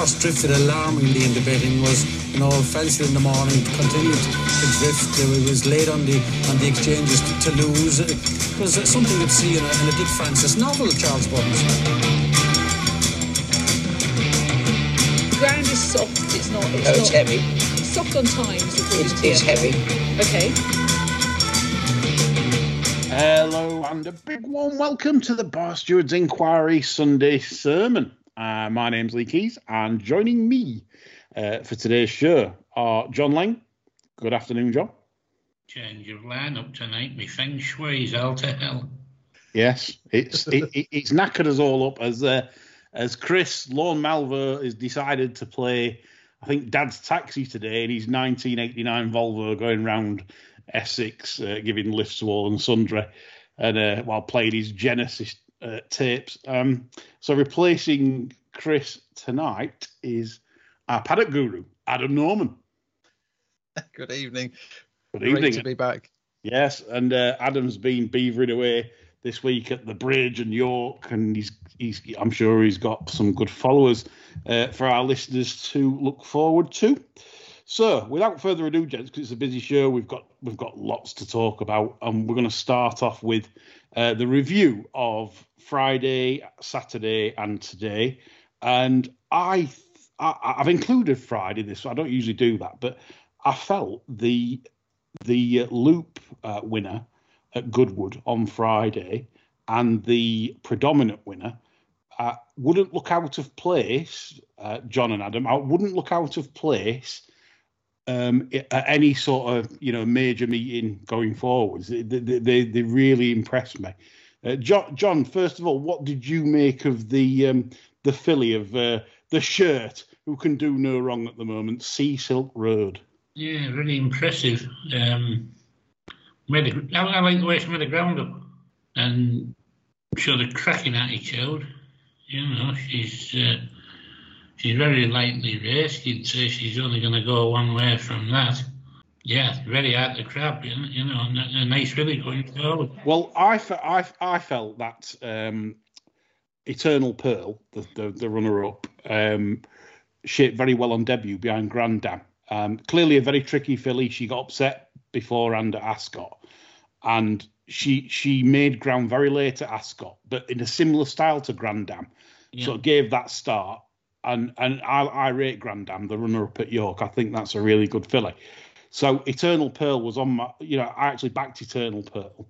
horse drifted alarmingly in the betting was, you know, felt in the morning, continued to drift. He was late on the on the exchanges to, to lose. It was uh, something you'd see in a, in a Dick Francis novel, Charles Burns. The ground is soft. It's not. It's, No, not, heavy. It's soft on times. according It's, it's heavy. Okay. Hello and a big warm welcome to the Barstewards Enquiry Sunday Sermon. Uh, my name's Lee Keys, and joining me uh, for today's show are John Lang. Good afternoon, John. change of lineup tonight. Me feng shui's out to hell. Yes, it's it, it, it's knackered us all up as uh, as Chris Lorne Malvo has decided to play. I think Dad's taxi today in his 1989 Volvo going round Essex, uh, giving lifts to all and sundry, and uh, while playing his Genesis uh, tapes. Um, so replacing Chris tonight is our paddock guru, Adam Norman. Good evening. Good evening. Great to be back. Yes, and uh, Adam's been beavering away this week at the bridge and York, and he's he's I'm sure he's got some good followers uh, for our listeners to look forward to. So, without further ado, gents, because it's a busy show, we've got we've got lots to talk about, and we're going to start off with uh, the review of Friday, Saturday, and today. And I, I've included Friday this. I don't usually do that, but I felt the the Lupe uh, winner at Goodwood on Friday and the Predominate winner uh, wouldn't look out of place, uh, John and Adam. I wouldn't look out of place um, at any sort of you know major meeting going forwards. They, they, they, really impressed me. Uh, John, John, first of all, what did you make of the um, the filly of uh, the shirt who can do no wrong at the moment, Sea Silk Road? Yeah, really impressive. Um, made a, I, I like the way she made a ground up and showed a cracking attitude. You know, she's uh, she's very lightly raced. You'd say she's only going to go one way from that. Yeah, very hard to crab. You know, you know and nice really going forward. Well, I, fe- I, I felt that um, Eternal Pearl, the, the, the runner up, um, shaped very well on debut behind Grand Dam. Um, clearly a very tricky filly. She got upset beforehand at Ascot, and she she made ground very late at Ascot, but in a similar style to Grand Dam. Yeah. So it gave that start. And and I, I rate Grand Dam, the runner up at York. I think that's a really good filly. So Eternal Pearl was on my, you know, I actually backed Eternal Pearl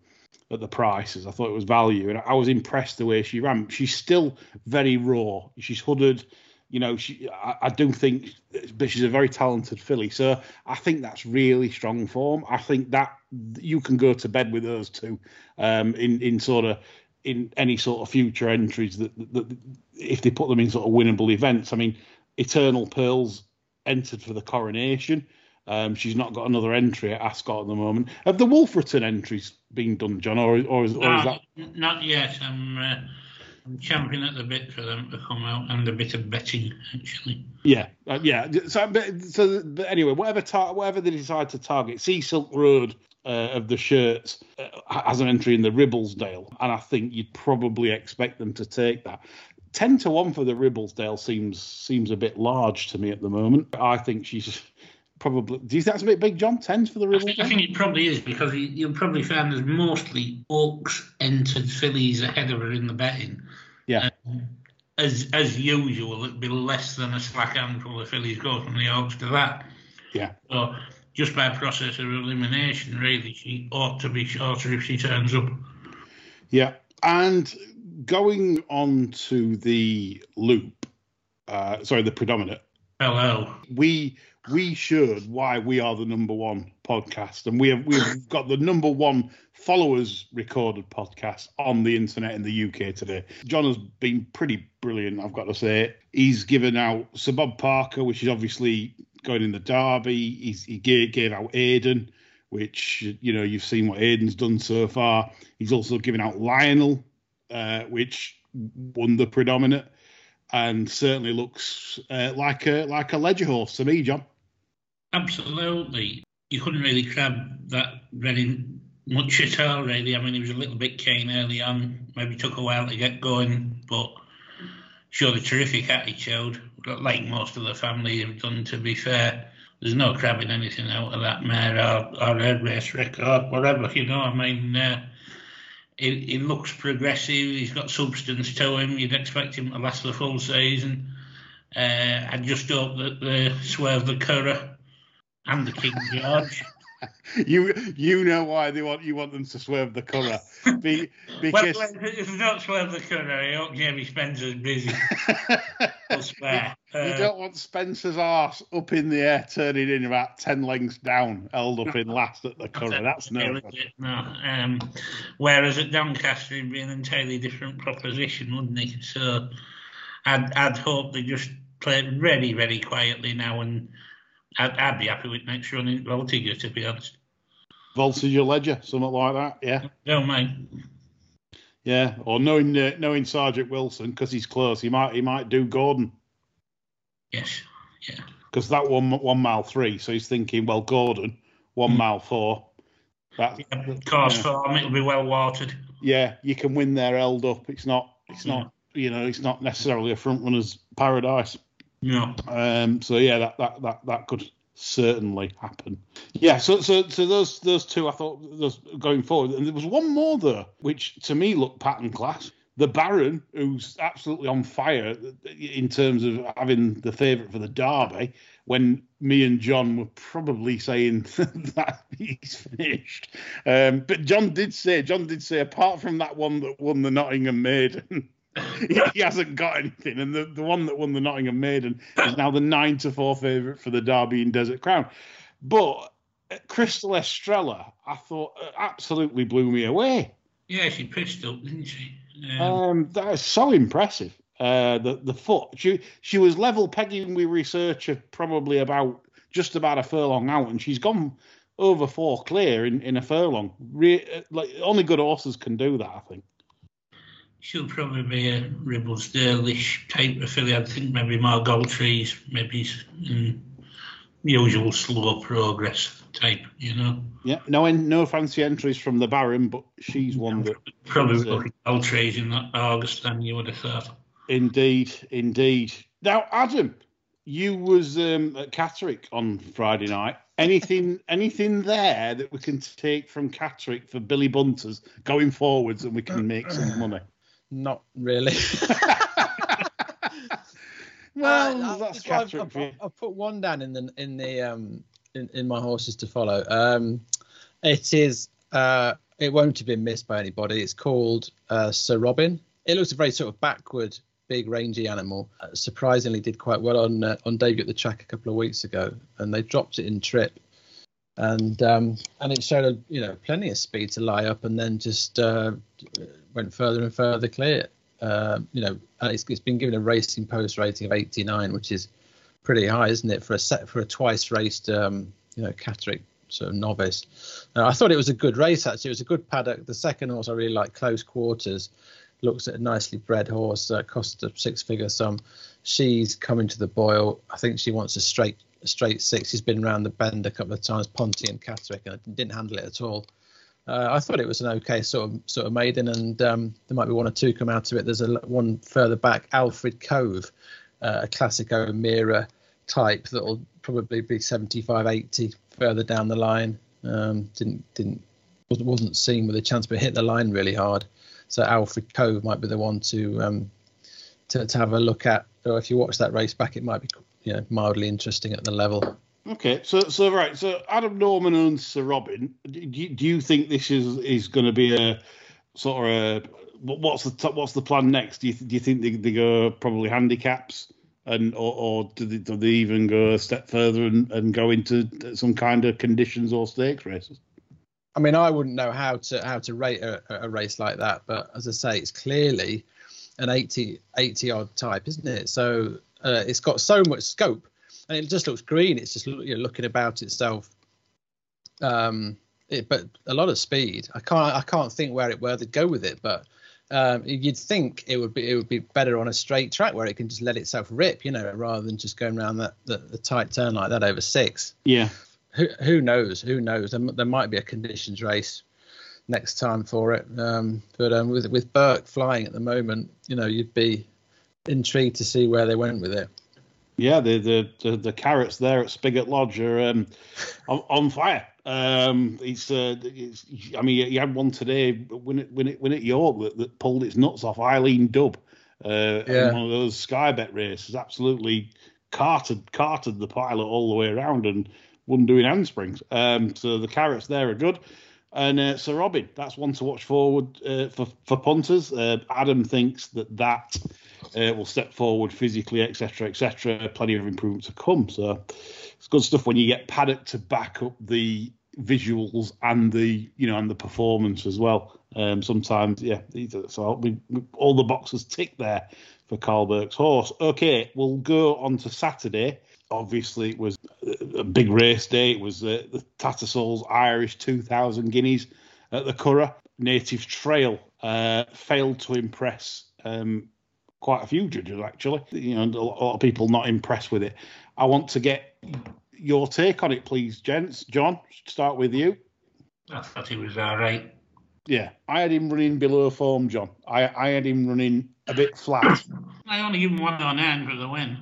at the prices. I thought it was value, and I was impressed the way she ran. She's still very raw. She's hooded. You know, she. I, I do think, but she's a very talented filly. So I think that's really strong form. I think that you can go to bed with those two, um, in in sort of in any sort of future entries that, that, that if they put them in sort of winnable events. I mean, Eternal Pearls entered for the coronation. Um, she's not got another entry at Ascot at the moment. Have the Wolferton entries been done, John, or, or, is, or is that? not yet. I'm uh, I'm champing at the bit for them to come out and a bit of betting actually. Yeah, uh, yeah. So, but, so but anyway, whatever tar- whatever they decide to target, Sea Silk Road uh, of the shirts uh, has an entry in the Ribblesdale, and I think you'd probably expect them to take that. Ten to one for the Ribblesdale seems seems a bit large to me at the moment. I think she's probably. Do you think that's a bit big, John? Ten for the I think, I think it probably is because you, you'll probably find there's mostly Oaks entered fillies ahead of her in the betting. Yeah. Um, as as usual, it'd be less than a slack handful of fillies go from the Oaks to that. Yeah. So just by process of elimination, really, she ought to be shorter if she turns up. Yeah, and going on to the Lupe, uh, sorry, the Predominate. Hello. We we should why we are the number one podcast, and we have we've got the number one followers recorded podcast on the internet in the UK today. John has been pretty brilliant, I've got to say. He's given out Sir Bob Parker, which is obviously going in the Derby. He's, he gave, gave out Aiden, which you know you've seen what Aiden's done so far. He's also given out Lionel, uh, which won the Predominate, and certainly looks uh, like a like a Leger horse to me, John. Absolutely. You couldn't really crab that very much at all, really. I mean, he was a little bit keen early on. Maybe took a while to get going, but showed a terrific attitude. like most of the family have done. To be fair, there's no crabbing anything out of that mare or, or her race record, whatever. You know, I mean, uh, he, he looks progressive. He's got substance to him. You'd expect him to last the full season. Uh, I just hope that the Swerve the Curragh and the King George. you you know why they want you want them to swerve the Curragh Be, because well, if don't swerve the Curragh, I hope Jamie Spencer's busy. Spare. you Uh, don't want Spencer's arse up in the air turning in about ten lengths down, held up in last at the Curragh. That's no no. Um, whereas at Doncaster, it'd be an entirely different proposition, wouldn't it? So I'd, I'd hope they just play it very, very quietly now, and I'd, I'd be happy with next run in Voltigeur, to be honest. Voltigeur Leger, something like that. Yeah, Don't mind. yeah. Or knowing uh, knowing Sergeant Wilson because he's close, he might he might do Gordon Yes. Yeah. because that one one mile three. So he's thinking, well, Gordon one Hmm. mile four. That yeah course yeah. form, it'll be well watered. yeah, you can win there held up. It's not it's not you know it's not necessarily a front runner's paradise. No. Um, so yeah, that, that that that could certainly happen. Yeah, so so so those those two I thought those going forward, and there was one more though, which to me looked pattern class. The Baron, who's absolutely on fire in terms of having the favourite for the Derby, when me and John were probably saying that he's finished. Um, but John did say, John did say, apart from that one that won the Nottingham Maiden, he, he hasn't got anything. And the, the one that won the Nottingham Maiden is now the nine to four favourite for the Derby and Desert Crown. But Crystal Estrella, I thought, absolutely blew me away. Yeah, she pitched up, didn't she? Um, Um, that is so impressive. Uh, the the foot. She she was level pegging with researcher probably about just about a furlong out, and she's gone over four clear in, in a furlong. Re, uh, like only good horses can do that, I think. She'll probably be a Ribbles Dalish type of filly. I think maybe more gold trees, maybe mm, usual slow progress type, you know. Yeah, no no fancy entries from the Baron, but she's one that Probably was, uh, looking gold trees in that August than you would have thought. Indeed, indeed. Now, Adam, you was um, at Catterick on Friday night. Anything, anything there that we can take from Catterick for Billy Bunters going forwards, and we can make some money? Not really. Well, Uh, that's I've, I've, Catterick for you. I've, I've put one down in the in the um in, in my horses to follow. Um, it is uh it won't have been missed by anybody. It's called uh, Sir Robin. It looks a very sort of backward, big, rangy animal. Uh, surprisingly, did quite well on uh, on debut at the track a couple of weeks ago, and they dropped it in trip, and um, and it showed a, you know plenty of speed to lie up, and then just uh, went further and further clear. Uh, you know, it's, it's been given a racing post rating of 89, which is pretty high, isn't it, for a set for a twice raced, um, you know, Catterick sort of novice. I thought it was a good race actually. It was a good paddock. The second horse I really like, close quarters. Looks at a nicely bred horse, uh, cost a six figure sum. She's coming to the boil. I think she wants a straight straight six. He's been around the bend a couple of times, Ponty and Catterick, and didn't handle it at all. Uh, I thought it was an okay sort of sort of maiden, and um, there might be one or two come out of it. There's a one further back, Alfred Cove, uh, a classic O'Meara type that'll probably be 75, 80 further down the line. Um, didn't didn't wasn't, wasn't seen with a chance, but hit the line really hard. So Alfred Cove might be the one to um, to, to have a look at. Or if you watch that race back, it might be you know mildly interesting at the level. Okay, so so right, so Adam Norman and Sir Robin. Do you, do you think this is is going to be a sort of a what's the top, what's the plan next? Do you do you think they, they go probably handicaps and or, or do, they, do they even go a step further and, and go into some kind of conditions or stakes races? I mean, I wouldn't know how to how to rate a, a race like that, but as I say, it's clearly an 80 80 odd type, isn't it? So uh, it's got so much scope, and it just looks green. It's just you know, looking about itself. Um, it, but a lot of speed. I can't I can't think where it where they'd go with it, but um, you'd think it would be it would be better on a straight track where it can just let itself rip, you know, rather than just going around that the, the tight turn like that over six Yeah, who, who knows? Who knows? There, there might be a conditions race next time for it. Um, but um, with with Burke flying at the moment, you know, you'd be intrigued to see where they went with it. Yeah, the the the, the carrots there at Spigot Lodge are um, on, on fire. Um, it's, uh, it's, I mean, you had one today when it when it when it York that, that pulled its nuts off Eileen Dubb. Uh, Yeah. one of those Sky Bet races, absolutely carted carted the pilot all the way around and wasn't doing handsprings. Um, so the carrots there are good. And uh, Sir Robin, that's one to watch forward uh, for for punters. Uh, Adam thinks that that uh, will step forward physically, etc., etc. Plenty of improvement to come. So it's good stuff when you get Paddock to back up the visuals and the you know and the performance as well. Um, sometimes, yeah. So all the boxes tick there for Karl Burke's horse. Okay, we'll go on to Saturday. Obviously, it was a- big race day. It was uh, the Tattersalls Irish 2000 guineas at the Curragh. Native Trail uh, failed to impress um, quite a few judges, actually. You know, a lot of people not impressed with it. I want to get your take on it, please, gents. John, start with you. I thought he was all right. Yeah, I had him running below form, John. I, I had him running a bit flat. I only give him one on hand for the win.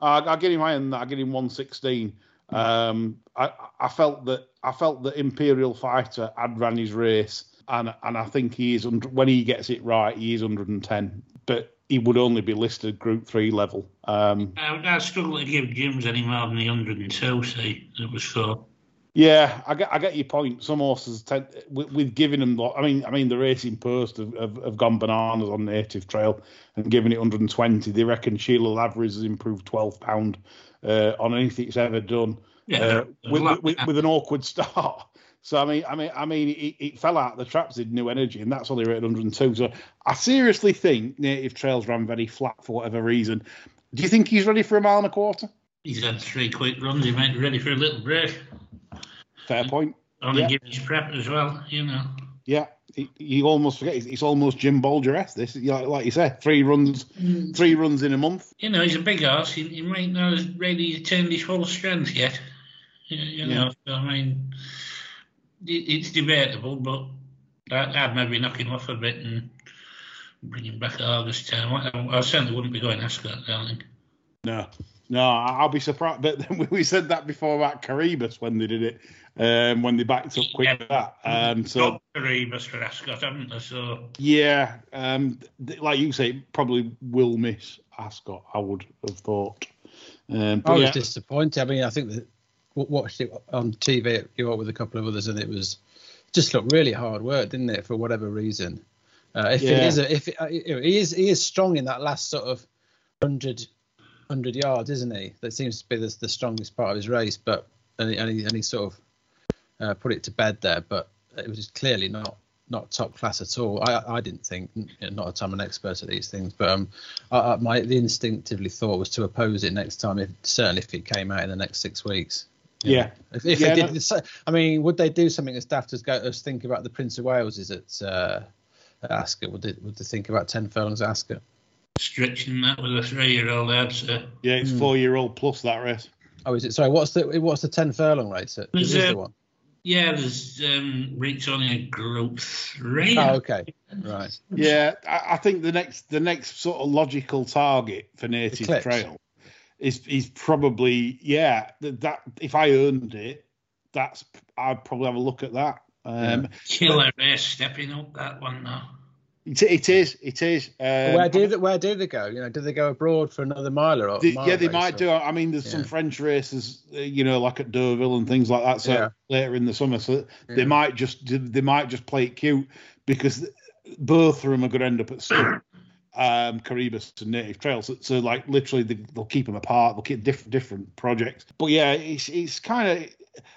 I, I get him higher than that. I get him 116. Um, I, I felt that I felt that Imperial Fighter had ran his race, and and I think he is under, when he gets it right, he is 110. But he would only be listed Group Three level. Um, I, I struggle to give Jim's any more than the 102, see, that was for. Yeah, I get I get your point. Some horses tend with, with giving them. I mean, I mean the racing post have, have, have gone bananas on native trail and giving it 120. They reckon Sheila Lavery's has improved 12 pound uh, on anything it's ever done Yeah, uh, with, with, with an awkward start. So I mean, I mean, I mean, it, it fell out. The traps in new energy, and that's only rated 102. So I seriously think Native Trails ran very flat for whatever reason. Do you think he's ready for a mile and a quarter? He's had three quick runs. He might be ready for a little break. Fair point. Only Yeah. give his prep as well, you know. Yeah, he, you almost forget. It's, almost Jim Bolger This, like, like you said, three runs, mm. three runs in a month. You know, he's a big horse. He, he might not have really turned his full strength yet. You, you know, so, I mean, it's debatable, but I'd, I'd maybe knock him off a bit and bring him back at August time. I, I certainly wouldn't be going Ascot, darling. No, no, I- I'll be surprised. But then we said that before about Coroebus when they did it, um, when they backed up quick with that. Um, so Got Rebus for Ascot, haven't they? So, yeah, um, th- like you say, probably will miss Ascot. I would have thought. Um, but I was yeah, disappointed. I mean, I think that w- watched it on TV at York with a couple of others, and it was just looked really hard work, didn't it? For whatever reason, uh, if it Yeah. is, a, if it, uh, he is, he is strong in that last sort of 100, 100 yards, isn't he? That seems to be the, the strongest part of his race, but and he, and he, and he sort of uh, put it to bed there, but it was clearly not not top class at all. I I didn't think, not that I'm an expert at these things, but um, I, I, my the instinctively thought was to oppose it next time, if certainly if it came out in the next six weeks. You Yeah. know. If, if Yeah, they did, so- I mean, would they do something as daft as go as think about the Prince of Wales? Is it uh, at Ascot? Would they would they think about ten furlongs at Ascot? stretching that with a three year old, I'd say. yeah, it's four year old plus that race. Oh, is it? Sorry, what's the what's the ten furlong race? At, is it- the one? Yeah, there's um, Rick's only a group three. Oh, okay, right. Yeah, I, I think the next the next sort of logical target for Native Eclipse. Trail is is probably yeah that, that if I earned it, that's I'd probably have a look at that. Um, Killer race stepping up that one now. it, it is, it is. Um, where do they, where do they go? You know, do they go abroad for another miler? Or They- mile yeah, they race might or- do. I mean, there's some French races, uh, you know, like at Deauville and things like that. So Yeah. later in the summer, so they might just they might just play it cute because both of them are going to end up at sea. Um, Coroebus and Native Trails. so, so like literally they, they'll keep them apart. They'll keep different different projects. But yeah, it's it's kind of.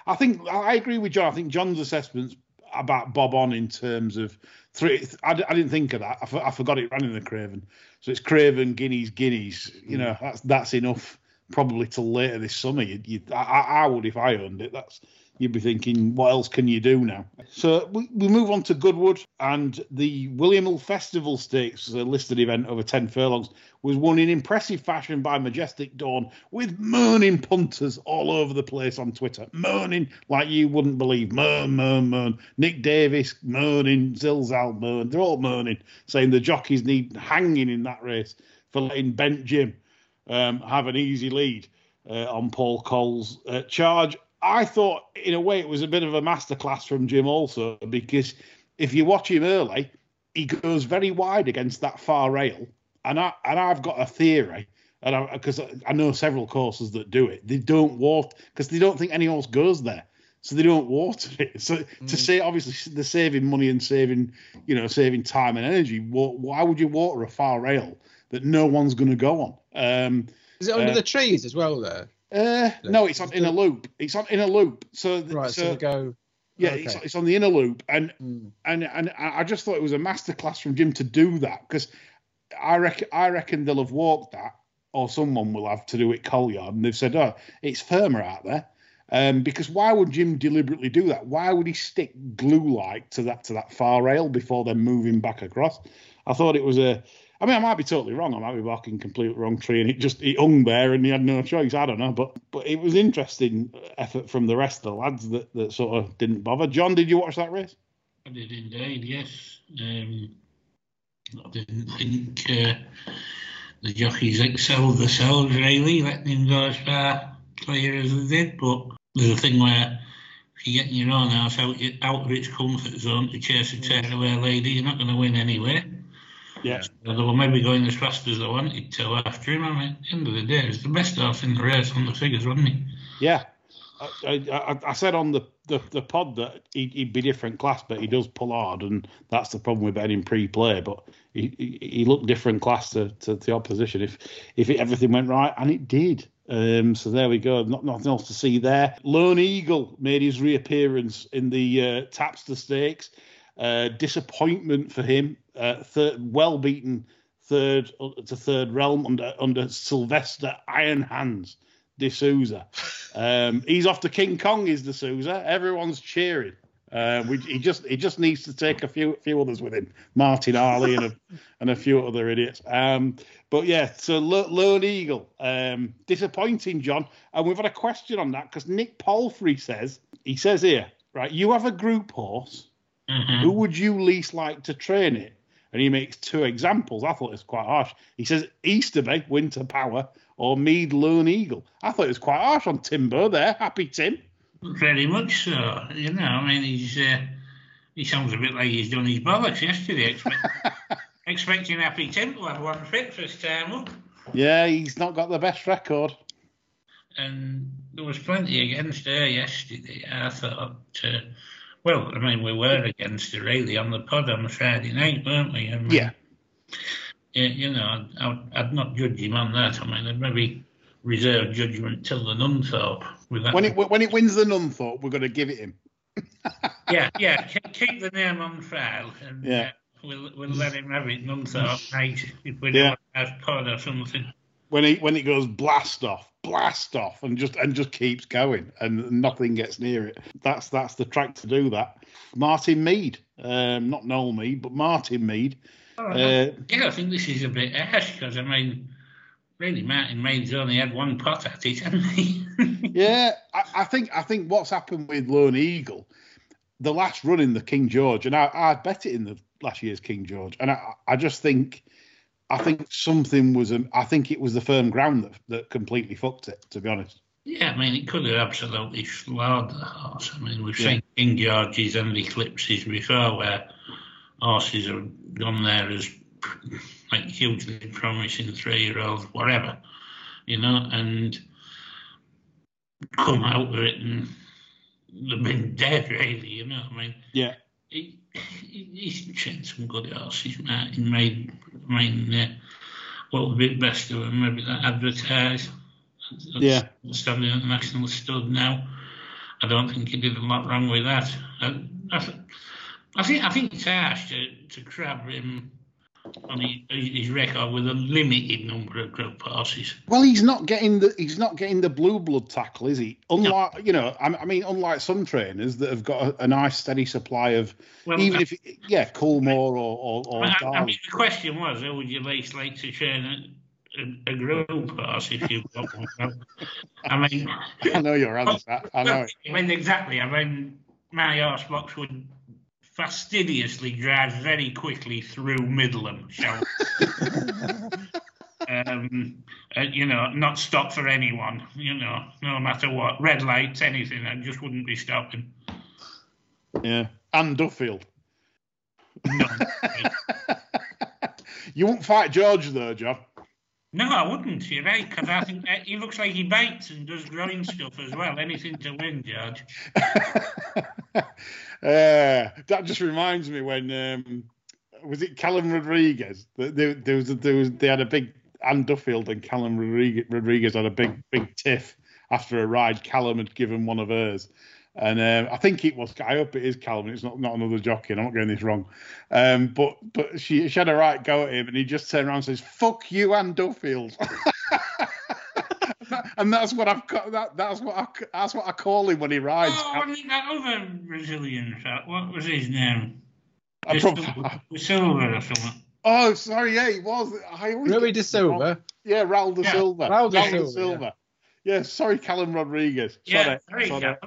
I think I agree with John. I think John's assessments about Bob on in terms of three. I, I didn't think of that. I, for- I forgot it ran in the Craven. So it's Craven, Guineas, Guineas. You know, that's that's enough probably till later this summer. You, you, I, I I would if I owned it. That's you'd be thinking, what else can you do now? So we, we move on to Goodwood and the William Hill Festival Stakes, a listed event over 10 furlongs, was won in impressive fashion by Majestic Dawn with moaning punters all over the place on Twitter. Moaning like you wouldn't believe. Moan, moan, moan. Nick Davis moaning, Zilzal moan. They're all moaning, saying the jockeys need hanging in that race for letting Bent Jim um, have an easy lead uh, on Paul Cole's uh, charge. I thought, in a way, it was a bit of a masterclass from Jim also because if you watch him early, he goes very wide against that far rail, and I and I've got a theory, and because I, I, know several courses that do it, they don't water because they don't think anyone else goes there, so they don't water it. So mm. to say obviously they're saving money and saving, you know, saving time and energy. Why would you water a far rail that no one's going to go on? Um, Is it under uh, the trees as well there? Uh, no, it's on in a loop. It's on in a loop. So right, so, so go. Yeah, okay. it's, it's on the inner loop, and mm. and and I just thought it was a masterclass from Jim to do that because I reckon I reckon they'll have walked that, or someone will have to do it Colyard, and they've said, oh, it's firmer out there. Um, because why would Jim deliberately do that? Why would he stick glue like to that to that far rail before then moving back across? I thought it was a I mean, I might be totally wrong. I might be barking complete wrong tree, and it just it hung there, and he had no choice. I don't know, but but it was interesting effort from the rest of the lads that, that sort of didn't bother. John, did you watch that race? I did indeed. Yes. Um, I didn't think uh, the jockeys excelled themselves really, letting them go as far clear as they did. But there's a thing where if you're getting your own house out, out of its comfort zone to chase a tearaway lady, you're not going to win anyway. Yeah. They were maybe going as fast as they wanted to after him. I mean, at the end of the day, it's the best horse in the race on the figures, wasn't he? Yeah. I, I, I said on the, the, the pod that he'd, he'd, be different class, but he does pull hard, and that's the problem with betting pre-play. But he, he, he looked different class to, to, the opposition if if it, everything went right, and it did. Um, so there we go. Not nothing else to see there. Lone Eagle made his reappearance in the uh, Tapster Stakes. Uh, disappointment for him. Uh, third, well beaten third to third realm under under Silvestre Iron Hands de Sousa. Um, he's off to King Kong. Is de Sousa? Everyone's cheering. Uh, we, he just he just needs to take a few few others with him, Martin Harley and a and a few other idiots. Um, but yeah, so Lone Eagle, um, disappointing, John. And we've had a question on that because Nick Palfrey says he says here, right? You have a group horse Mm-hmm. Who would you least like to train it? And he makes two examples. I thought it was quite harsh. He says Easterby, Winter Power, or Meade Lone Eagle. I thought it was quite harsh on Timbo there. Happy Tim. Very much so. You know, I mean, he's uh, he sounds a bit like he's done his bollocks yesterday, expect, expecting Happy Tim to have one fit for his time up. Yeah, he's not got the best record. And there was plenty against her yesterday. I thought. Uh, well, I mean, we were against it really on the pod on Friday night, weren't we? I mean, yeah. You know, I'd, I'd, not judge him on that. I mean, I'd maybe reserve judgment till the Nunthorpe. With that. When it when it wins the Nunthorpe, we're going to give it him. yeah, yeah. Keep the name on file, and yeah. Uh, we'll we'll let him have it Nunthorpe night if we yeah. don't have pod or something. When he when it goes blast off, blast off and just and just keeps going and nothing gets near it. That's that's the track to do that. Martin Meade, um, not Noel Meade, but Martin Meade. Oh, uh, yeah, I think this is a bit harsh because I mean, really, Martin Meade's only had one pot at it, hasn't he? yeah, I, I, think I think what's happened with Lone Eagle, the last run in the King George, and I, I bet it in the last year's King George, and I, I just think I think something was. Um, I think it was the firm ground that that completely fucked it. To be honest. Yeah, I mean, it could have absolutely floored the horse. I mean, we've yeah. seen King Georges and eclipses before where horses have gone there as like hugely promising three-year-olds, whatever, you know, and come out with it and they've been dead, really, you know. I mean, yeah he's trained some good horses. Martin Meade, I mean, uh, what would be best to him? Maybe that advertise. Yeah. Standing at the national stud now. I don't think he did a lot wrong with that. I, I, I think I think it's harsh to, to grab him on his record with a limited number of group passes. Well, he's not getting the he's not getting the blue blood tackle, is he? Unlike no. you know, I, mean, unlike some trainers that have got a, a nice steady supply of well, even if yeah, Coolmore or or, or I, I, mean, the question was, who would you least like to train a, a, group pass if you've got one? I mean, I know your answer. I know. I mean, exactly. I mean, my horse box would fastidiously drives very quickly through Midland. Shall um, uh, you know, not stop for anyone. You know, no matter what, red lights, anything, I just wouldn't be stopping. Yeah, and Duffield. No, you won't fight George though, John. No, I wouldn't. You're right, because I think he looks like he bites and does groin stuff as well. Anything to win, George. uh, that just reminds me when um, was it Callum Rodriguez? There, there was there was they had a big Anne Duffield and Callum Rodriguez had a big big tiff after a ride. Callum had given one of hers. And um, I think it was. I hope it is Calvin. It's not not another jockey. I'm not getting this wrong. Um, but but she, she had a right go at him, and he just turned around and says, "Fuck you, Anne Duffield." and that's what I've got. That, that's what I that's what I call him when he rides. Oh, I think that other Brazilian fella, what was his name? I Silver prob- Silver or something. oh, sorry, yeah, he was. I always Rui de. Silva. Yeah, Raul de Yeah, Silva. Raul de Raul Silva, Yeah. sorry, Callum Rodriguez. Yeah, Sorry, very sorry.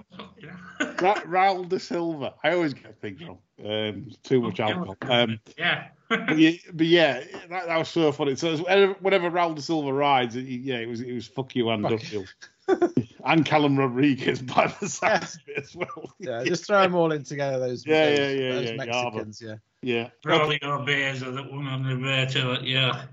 good. Ra- Raul de Silva. I always get things wrong. Um, too much alcohol. Um, yeah. but, yeah, but yeah, that, that was so funny. So whenever, whenever Raul de Silva rides, it, yeah, it was it was fuck you and Fuck. Duffield. and Callum Rodriguez by the sounds of it as well. Yeah, just throw them all in together. Those, Yeah, those, yeah, yeah, those yeah, yeah, Mexicans. Yeah, yeah. Probably your beers are that one on Roberto. Yeah.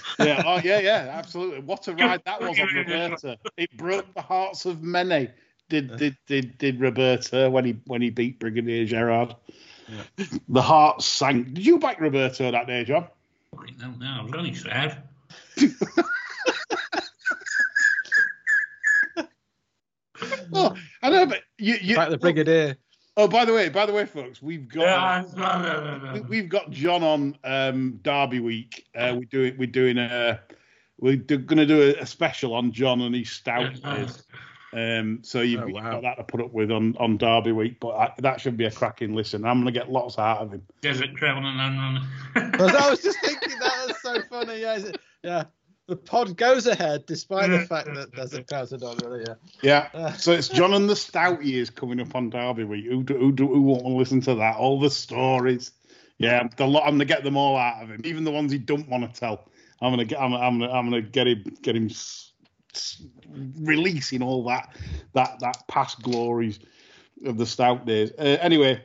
yeah, oh yeah, yeah, absolutely. What a ride that was on Roberta. It broke the hearts of many. Did did did did Roberta when he when he beat Brigadier Gerard? The heart sank. Did you back Roberto that day, John? No, no, I was only sad. Oh, I know, but you, you back the brigadier. Oh, by the way, by the way, folks, we've got we- we've got John on um, Derby week. Uh, we're doing we're doing a we're do, going to do a, a special on John and his stout years. Um, so you've, Oh, wow. got that to put up with on, on Derby week, but I, that should be a cracking listen. I'm going to get lots out of him. Desert Crown and I was, just thinking that was so funny. Yeah, yeah. The pod goes ahead despite the fact that there's a cloud of really. Yeah. Yeah. Uh. So it's John and the Stout years coming up on Derby week. Who do, who, do, who won't want to listen to that? All the stories. Yeah, the lot. I'm going to get them all out of him, even the ones he don't want to tell. I'm going to get. I'm, I'm going to. I'm going to get him. Get him. s- s- Releasing all that, that, that past glories of the Stout days. Uh, anyway,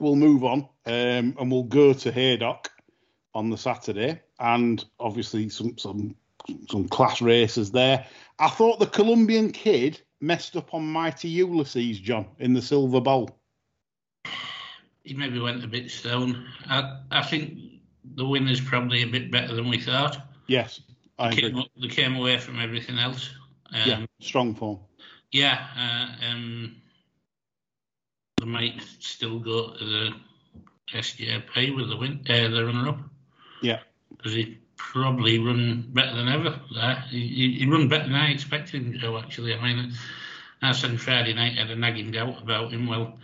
we'll move on, um, and we'll go to Haydock on the Saturday, and obviously some some some class races there. I thought the Colombian kid messed up on Mighty Ulysses, John, in the Silver Bowl. he maybe went a bit stone. I, I think the winner's probably a bit better than we thought. Yes, I They agree. came, they came away from everything else. Um, yeah, strong form. Yeah, uh, um, they might still go to the SJP with the win, uh, the runner-up. Yeah. because he probably run better than ever. There, he, he, run better than I expected him to. Actually, I mean, I said Friday night I had a nagging doubt about him. Well,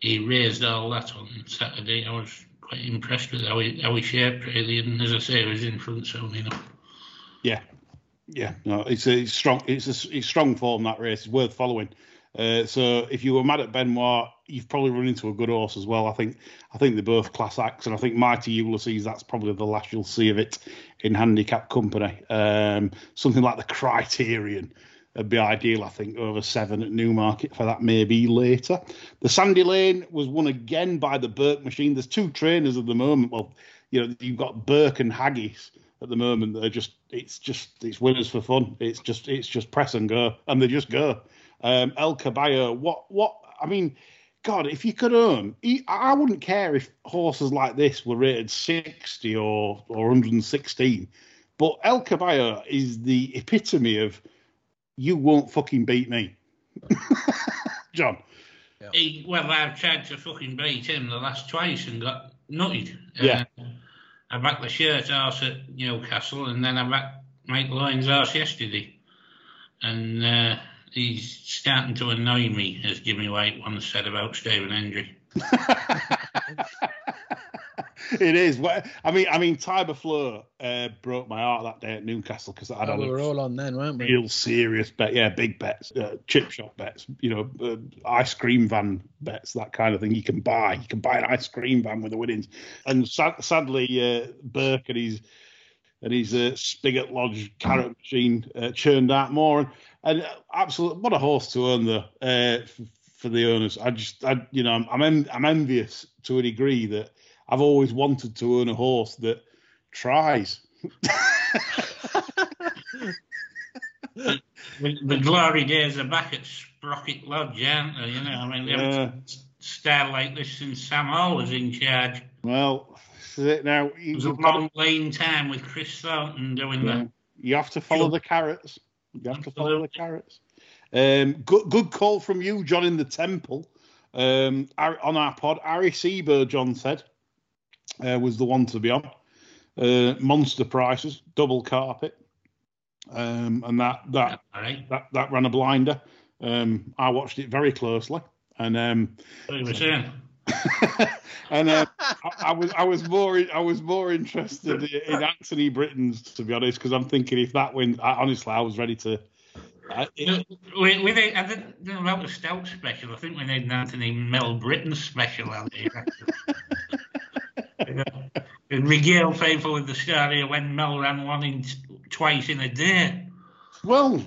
he raised all that on Saturday. I was quite impressed with how he how he shaped really, and as I say, he was in front, so you know. Yeah, yeah. No, it's a strong. It's a it's strong form that race. It's worth following. Uh, so if you were mad at Benoit, you've probably run into a good horse as well. I think I think they're both class acts, and I think Mighty Ulysses. That's probably the last you'll see of it in handicap company. Um, something like the Criterion would be ideal, I think, over seven at Newmarket for that maybe later. The Sandy Lane was won again by the Burke machine. There's two trainers at the moment. Well, you know, you've got Burke and Haggas at the moment They're just it's just it's winners for fun. It's just it's just press and go, and they just go. Um, El Caballo, what what I mean, God, if you could own, I wouldn't care if horses like this were rated 60 or or 116, but El Caballo is the epitome of you won't fucking beat me, John. He, well, I've tried to fucking beat him the last twice and got nutted. Yeah. Uh, I backed the shirt horse at Newcastle, and then I backed Mike Lyons horse yesterday, and uh, he's starting to annoy me, as Jimmy White once said about Stephen Hendry. it is. I mean, I mean, Tiber Flow uh, broke my heart that day at Newcastle because I had Oh, a we were all on then, weren't we? real serious bet. Yeah, big bets, uh, chip shop bets. You know, uh, ice cream van bets, that kind of thing. You can buy. You can buy an ice cream van with the winnings. And sad, sadly, uh, Burke and his and his uh, Spigot Lodge carrot machine uh, churned out more. And, and absolutely, what a horse to own the uh, for the owners. I just, I, you know, I'm I'm, en- I'm envious to a degree that I've always wanted to own a horse that tries. The, the glory days are back at Spigot Lodge, aren't they? You know, I mean, they haven't Yeah. star like this since Sam Hall was in charge. Well, this is it now. It You, was a you've got to- long, lean time with Chris Thornton doing Yeah. that. You have to follow the carrots. You have to follow the carrots. Um, good, good call from you, John, in the temple. Um, on our pod, Arecibo, John said, uh, was the one to be on. Uh, monster prices, double carpet, um, and that that right. that that ran a blinder. Um, I watched it very closely, and um, What you were saying? and uh, I, I was I was more I was more interested in Anthony Britton's to be honest because I'm thinking if that wins, I, honestly I was ready to. I, it, We, we I didn't know about the stout special. I think we need an Anthony Mel Brittain special out here. and Miguel faithful with the story here when Mel ran one in twice in a day. well,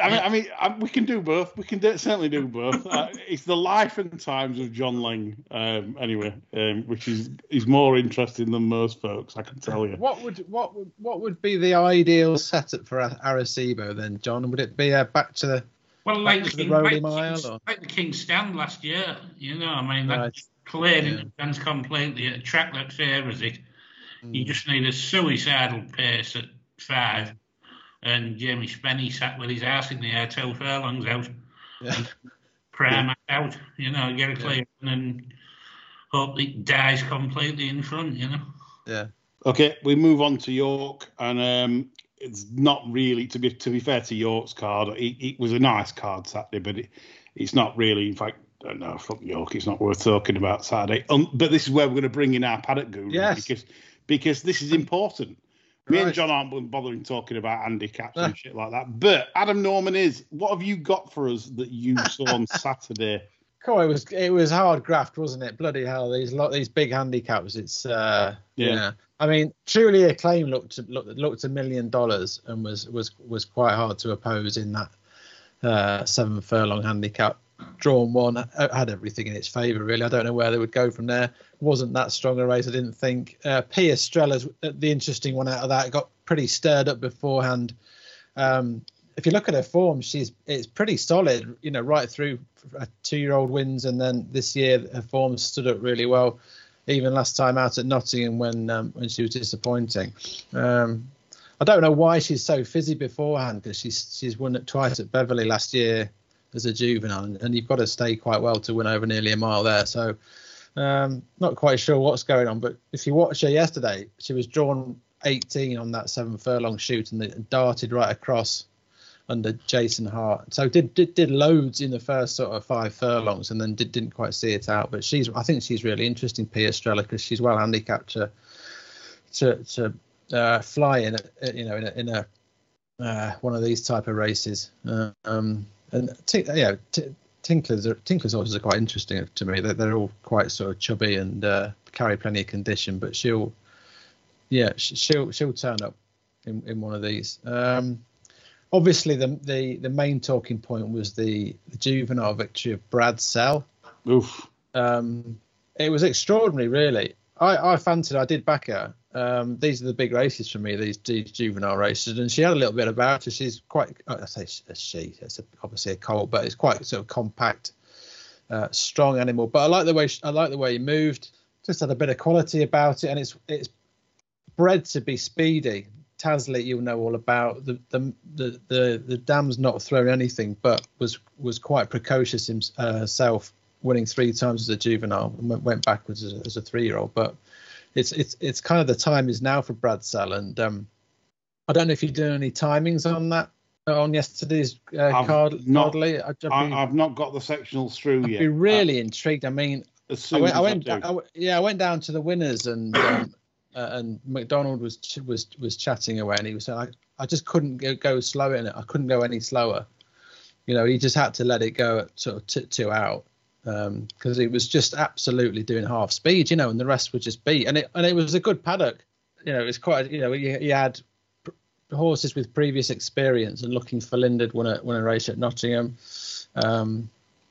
I mean, I mean, I, we can do both. We can do, certainly do both. Uh, it's the life and times of John Lang, um, anyway, um, which is is more interesting than most folks. I can tell you. What would what would what would be the ideal setup for A- Arecibo then, John? Would it be uh, back to the Well, like the, to the King, Rowley like, Mile, King's, or- like the King's Stand last year, you know, I mean, that Right. cleared Yeah. it stands completely at a track that favours it. Hmm. You just need a suicidal pace at five. And Jamie Spenny sat with his ass in the air, two furlongs out, yeah. prime out, you know, get a clear one and hope it dies completely in front, you know. yeah. Okay, we move on to York, and um, it's not really to be to be fair to York's card. It, it was a nice card Saturday, but it, it's not really. In fact, I don't know. Fuck York. It's not worth talking about Saturday. Um, but this is where we're going to bring in our paddock guru Yes. because because this is important. Me and John aren't bothering talking about handicaps and shit like that. But Adam Norman is. What have you got for us that you saw on Saturday? Cool. It was it was hard graft, wasn't it? Bloody hell! These lot these big handicaps. It's uh, Yeah. yeah. I mean, truly acclaim looked looked looked a million dollars and was was was quite hard to oppose in that uh, seven furlong handicap. Drawn one uh, had everything in its favour. Really, I don't know where they would go from there. Wasn't that strong a race? I didn't think. Uh, Pia Strella's the interesting one out of that. Got pretty stirred up beforehand. Um, if you look at her form, she's it's pretty solid. You know, right through a two-year-old wins, and then this year her form stood up really well. Even last time out at Nottingham when um, when she was disappointing. Um, I don't know why she's so fizzy beforehand because she's she's won it twice at Beverley last year as a juvenile, and, you've got to stay quite well to win over nearly a mile there. So um, not quite sure what's going on, but if you watch her yesterday, she was drawn 18 on that seven furlong shoot and they darted right across under Jason Hart. So did did, did loads in the first sort of five furlongs and then did, didn't quite see it out. But she's I think she's really interesting, Pia Strella, because she's well handicapped to to to uh, fly in a, you know in a, in a uh, one of these type of races. Uh, um, and t- yeah, t- Tinklers are, Tinklers horses are quite interesting to me. They're, they're all quite sort of chubby and uh, carry plenty of condition, but she'll yeah she'll she'll turn up in, in one of these. Um, obviously, the, the the main talking point was the, the juvenile victory of Bradsell. Oof. Um, it was extraordinary, really. I, I fancied, I did back her. Um, these are the big races for me, these, these juvenile races. And she had a little bit about her. She's quite, I say she, it's obviously a colt, but it's quite sort of compact, uh, strong animal. But I like the way she, I like the way he moved. Just had a bit of quality about it, and it's it's bred to be speedy. Tasleet, you'll know all about the the the the, the dam's not thrown anything, but was was quite precocious himself, winning three times as a juvenile and went, went backwards as a, as a three year old. But it's it's it's kind of the time is now for Bradsell, and um, I don't know if you're doing any timings on that on yesterday's uh, I've card. not- Cardley. I'd, I'd I, be, I've not got the sectionals through I'd yet. be really intrigued. I mean, Uh, I went, I went, do. Yeah, I went down to the winners and um, uh, and McDonald was was was chatting away and he was saying I, I just couldn't go, go slower in it. I couldn't go any slower. You know, he just had to let it go at sort of t- two out because it was just absolutely doing half speed. You know, and the rest would just beat. And it and it was a good paddock. you know, it's quite, you know, he, he had pr- horses with previous experience and looking for Lindard won a, won a race at Nottingham. Um,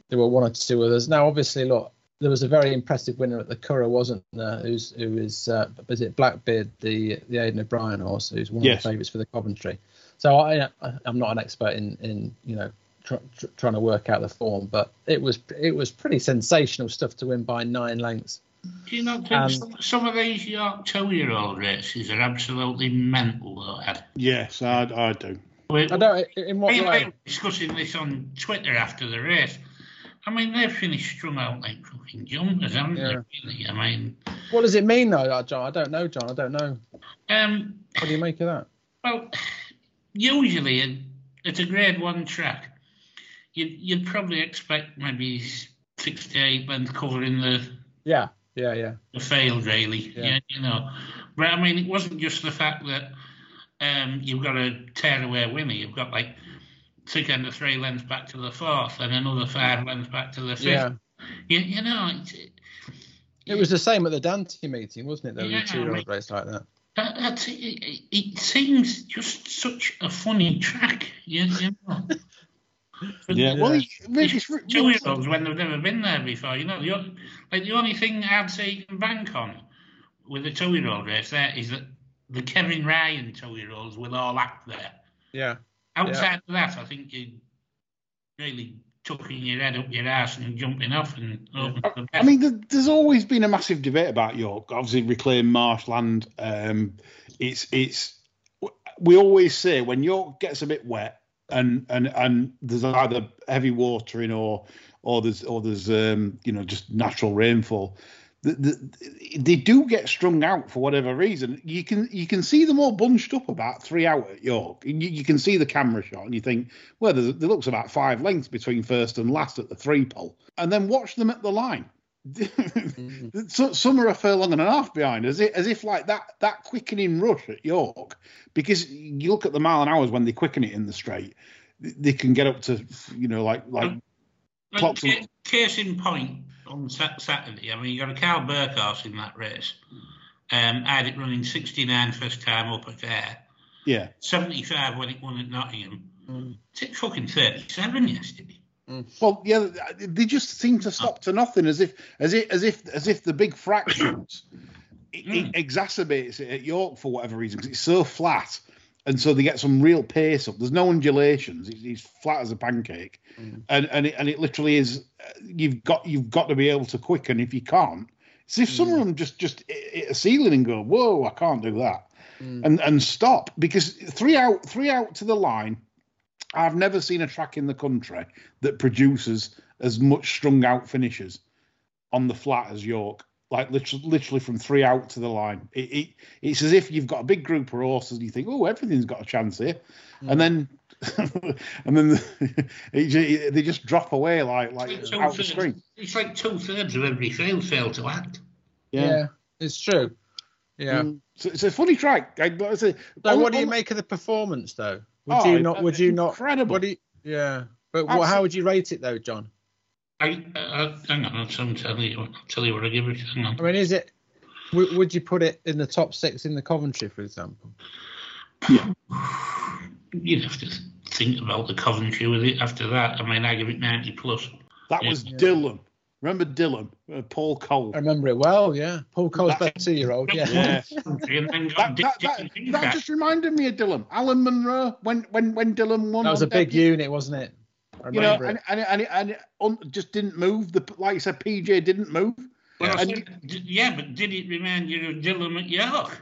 there were one or two others. Now, obviously, look, there was a very impressive winner at the Curragh, wasn't there? Who's who is uh, is it Blackbeard, the the Aidan O'Brien horse, who's one Yes. of the favourites for the Coventry. So I, I'm not an expert in in you know tr- tr- trying to work out the form, but it was it was pretty sensational stuff to win by nine lengths. Do you not think Um, some, some of these York two-year-old races are absolutely mental, though, Ed? Yes, I, I do. We, I don't in what we way. were discussing this on Twitter after the race. I mean, they've finished strung out like fucking jumpers, haven't Yeah. they? Really? I mean, What does it mean though, uh, John? I don't know, John. I don't know. um, What do you make of that? well, usually it, it's a grade one track. You'd, you'd probably expect maybe six to eight length covering the Yeah, yeah, yeah. the failed really. Yeah. Yeah. you know. But I mean, it wasn't just the fact that um, you've got a tearaway winner. You've got like six and three lengths back to the fourth, and another five lengths back to the fifth. Yeah. You, you know, it's, It was the same at the Dante meeting, wasn't it? Though, Yeah, two-year-old race like that. that, that's it, it, it seems just such a funny track. You, you know. Yeah. Well, he, Rich, it's, Two year olds when they've never been there before. You know, the, o- like the only thing I'd say you can bank on with the two year old race there is that the Kevin Ryan two year olds will all act there. Yeah, Outside of that, I think you're really tucking your head up your ass and jumping off and the I mean, there's always been a massive debate about York. Obviously, reclaim marshland. Um, it's it's. We always say when York gets a bit wet and and and there's either heavy watering or or there's or there's um, you know just natural rainfall. The, the, they do get strung out for whatever reason. You can you can see them all bunched up about three out at York. You, you can see the camera shot and you think, well, there looks about five lengths between first and last at the three pole, and then watch them at the line. so, some are a furlong and a half behind, as if, as if like that that quickening rush at York, because you look at the mile an hours when they quicken it in the straight, they can get up to you know like like ca- case in point on Saturday, I mean, you got a Karl Burke horse in that race. Um, had it running 69 first time up at Ayr, yeah 75 when it won at Nottingham. Mm. Fucking 37 yesterday. Mm. Well, yeah, they just seem to stop ah. to nothing, as if, as if, as if, as if the big fractions it, it mm. exacerbates it at York for whatever reason because it's so flat, and so they get some real pace up. There's no undulations; it's, it's flat as a pancake, mm. and and it, and it literally is. uh, You've got you've got to be able to quicken. If you can't, it's if some of them just just hit hit a ceiling and go, "Whoa, I can't do that," and and stop because three out three out to the line I've never seen a track in the country that produces as much strung out finishes on the flat as York. Like literally, literally from three out to the line. It, it, it's as if you've got a big group of horses and you think, oh, everything's got a chance here, and then and then it, ju- they just drop away like like It's out the two-thirds- screen. It's like two thirds of every field fail to act. yeah, it's true. Yeah. Mm. So it's a funny track. I, I say, So, on- what do you on- make of the performance, though? Would Oh, you not? Would you not? incredible. What do you, yeah, but what, how would you rate it, though, John? I, uh, hang on, I'll tell you, I'll tell you what I give it. Hang on. I mean, is it? W- would you put it in the top six in the Coventry, for example? Yeah. You'd have to think about the Coventry with it after that. I mean, I give it 90 plus. That was Dylan. Remember Dylan? Uh, Paul Cole. I remember it well. Yeah, Paul Cole's That- best two-year-old. Yeah. Yeah. Coventry and then That, that, that, that just reminded me of Dylan. Alan Munro when when when Dylan won. that was a big debut, unit, wasn't it? You know, remember it. and and and, and it un, just didn't move. The like you said, PJ didn't move. Well, And said, yeah, but did it remind you of Dylan at York?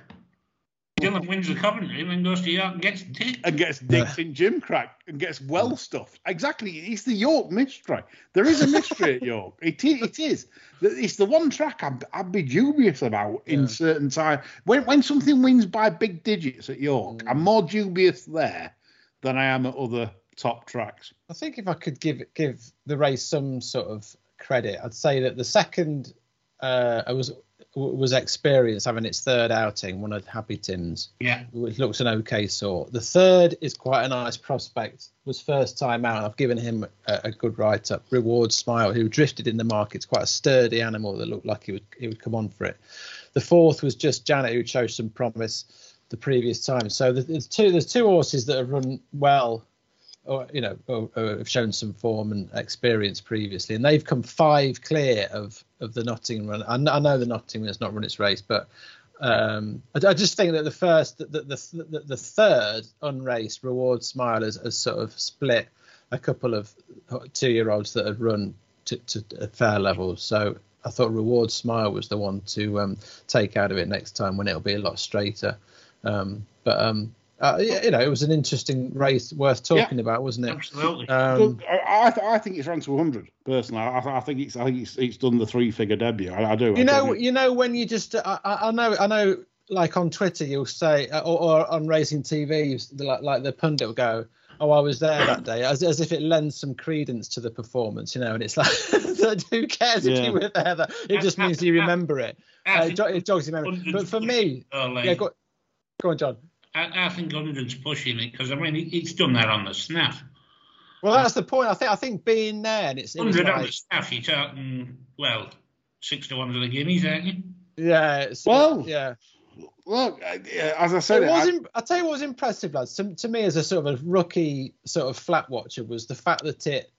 Dylan wins the Coventry and then goes to York and gets Dick. and gets dicked in gym crack and gets well stuffed. Exactly, it's the York mystery. There is a mystery at York. It is. It is. It's the one track I'd, I'd be dubious about in Yeah. certain time. When when something wins by big digits at York, Mm. I'm more dubious there than I am at other top tracks. I think if I could give give the race some sort of credit, I'd say that the second uh, I was was experienced having its third outing, one of Happy Tim's, Yeah. which looks an okay sort. The third is quite a nice prospect. Was first time out. I've given him a, a good write up. Reward Smile, who drifted in the market. It's quite a sturdy animal that looked like he would he would come on for it. the fourth was just Janet, who chose some promise the previous time. So there's two there's two horses that have run well, or you know, or, or have shown some form and experience previously, and they've come five clear of of the Nottingham run. I, I know the Nottingham has not run its race, but um, I, I just think that the first, the the, the, the, third unraced reward smile has, has sort of split a couple of two year olds that had run to, to a fair level. So I thought reward smile was the one to um, take out of it next time when it'll be a lot straighter. Um, but um, uh, yeah, you know, it was an interesting race worth talking about, wasn't it? Absolutely. Um, Look, I, I, think it's ran to 100 personally. I, I think it's I think it's it's done the three figure debut. I, I do. I you know, you know when you just, I, I I know, I know, like on Twitter you'll say, uh, or, or on Racing TV, like, like the pundit will go, "Oh, I was there that day," as, as if it lends some credence to the performance, you know. And it's like, who cares if Yeah. you were there? That it just means you remember it. I Uh, it, think jo- it jogs your memory. But for me, Oh, yeah, go, go on, John. I, I think Hundred's pushing it because I mean he- he's done that on the snap. Well, that's the point. I think I think being there and it's, it was Hundred on the snap, you're talking mm, well six to one to the guineas, aren't you? yeah, it's, Well, yeah. Look, as I said, it it, I- was. Im- I tell you what was impressive, lads. To, to me, as a sort of a rookie, sort of flat watcher, was the fact that it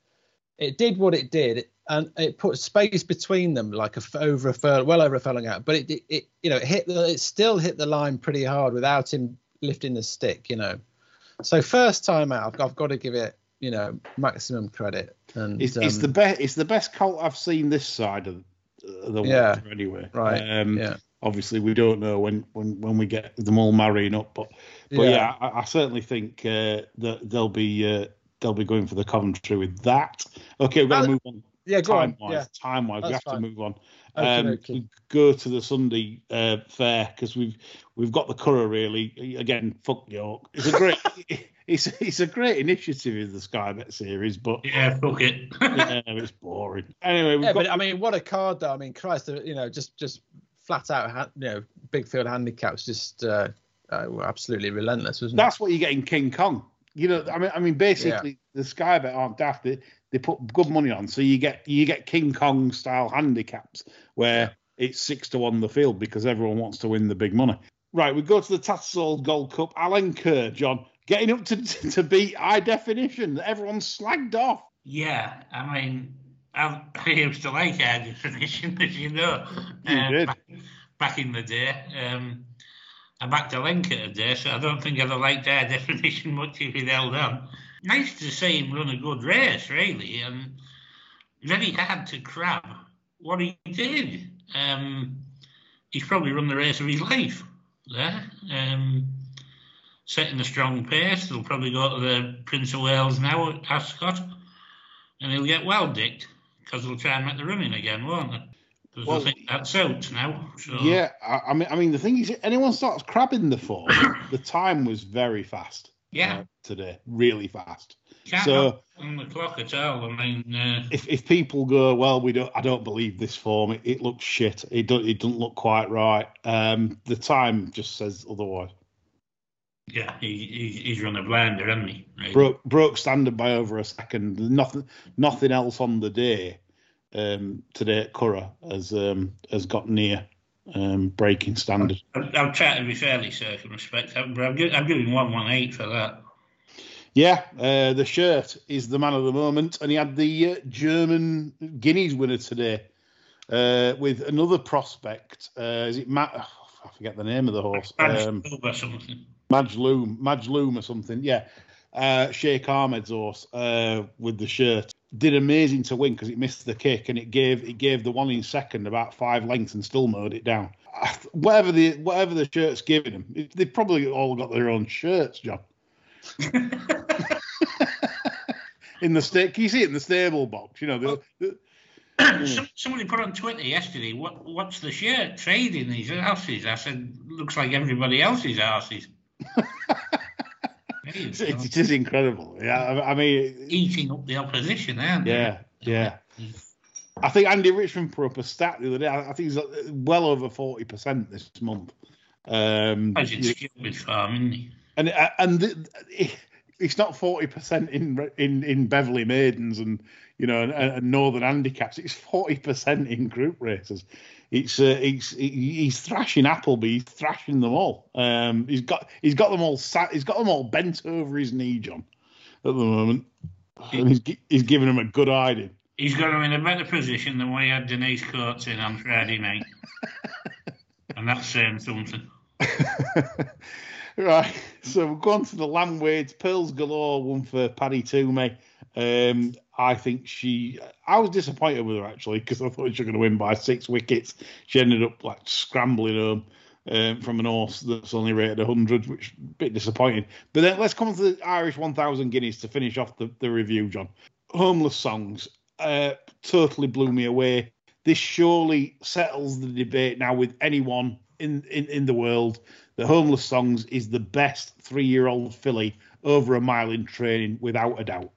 it did what it did, and it put space between them, like a f over a fur, well over a furlong out. But it, it, it you know, it hit the, it still hit the line pretty hard without him lifting the stick. You know, so first time out, I've, I've got to give it, you know, maximum credit. And it's, it's um, the best. It's the best cult I've seen this side of the Yeah. water anyway. Right, Um, yeah. Obviously, we don't know when, when, when we get them all marrying up, but but yeah, Yeah. I, I certainly think uh, that they'll be uh, they'll be going for the Coventry with that. Okay, we're going to move on. Yeah, go time on. wise, Yeah, time wise, we have fine. to move on. Okie Um, dokie. we go to the Sunday uh, fair because we've we've got the Curragh really again. Fuck York. It's a great it's it's a great initiative in the Sky Bet series, but Yeah, fuck it. yeah, it's boring. Anyway, we've yeah, got but I mean, what a card though. I mean, Christ, uh, you know, just just flat out, you know, big field handicaps, just uh, uh, were absolutely relentless, wasn't that's what you get in King Kong. You know, I mean, I mean, basically, the Sky Bet aren't daft. They, they put good money on, so you get you get King Kong style handicaps where it's six to one the field because everyone wants to win the big money. Right, we go to the Tattersall Gold Cup. Alenquer, John, getting up to to beat high definition. Everyone's slagged off. yeah, I mean, I, I used to like High Definition, as you know. You uh, did. Back, back in the day. Um, I backed a link at a day, so I don't think I'd have liked High Definition much if he'd held on. Nice to see him run a good race, really, and very hard to crab what he did. Um, he's probably run the race of his life there. Um, setting a strong pace. He'll probably go to the Prince of Wales now at Ascot, and he'll get well dicked because they'll try and make the running again, won't they? Because Well, I think that's out now. So. Yeah, I, I mean, I mean, the thing is, anyone starts crabbing the form, the time was very fast. Yeah. uh, today, really fast. Can't So- on the clock at all. I mean, uh, if if people go, well, we don't, I don't believe this form. It, it looks shit. It don't, it doesn't look quite right. Um, the time just says otherwise. yeah, he, he, he's run a blinder, hasn't he? Right. Broke broke standard by over a second. Nothing nothing else on the day um, today at Curragh has um, has got near um, breaking standard. I've, I've tried to be fairly circumspect, but I'm, I'm giving one one eight for that. Yeah, uh, the shirt is the man of the moment, and he had the uh, German Guineas winner today uh, with another prospect. Uh, is it Matt? I forget the name of the horse. Um, or something. Maljoom, Maljoom or something. Yeah, uh, Sheikh Ahmed's horse uh, with the shirt did amazing to win because it missed the kick and it gave it gave the one in second about five lengths and still mowed it down. Whatever the whatever the shirt's giving them, they've probably all got their own shirts, John. in the sta- can you see it in the stable box? You know, the, the, somebody put on Twitter yesterday, what what's the shirt trading these horses? I said, looks like everybody else's horses. It's, it is incredible. Yeah, I, I mean, Eating up the opposition, aren't they? yeah, yeah. I think Andy Richmond put up a stat the other day. I I think he's uh, well over forty percent this month. Um, As it's stupid farm, isn't he? and uh, and the, it's not forty percent in in in Beverley Maidens and you know and, and Northern handicaps. It's forty percent in group races. It's uh, he's he's thrashing Appleby, he's thrashing them all. Um, he's got he's got them all sat, he's got them all bent over his knee, John, at the moment, and he's he's giving them a good hiding. He's got him in a better position than we had Denise Coates in on Friday night, and that's saying something. right, so we'll go on to the Lanwades. Pearls galore, one for Paddy Twomey. Um, I think she. I was disappointed with her actually because I thought she was going to win by six wickets. She ended up like scrambling home um, from an horse that's only rated 100, which a bit disappointing. But then let's come to the Irish 1000 guineas to finish off the, the review, John. Homeless songs uh, totally blew me away. This surely settles the debate now with anyone in, in, in the world. The Homeless Songs is the best three year old filly over a mile in training, without a doubt.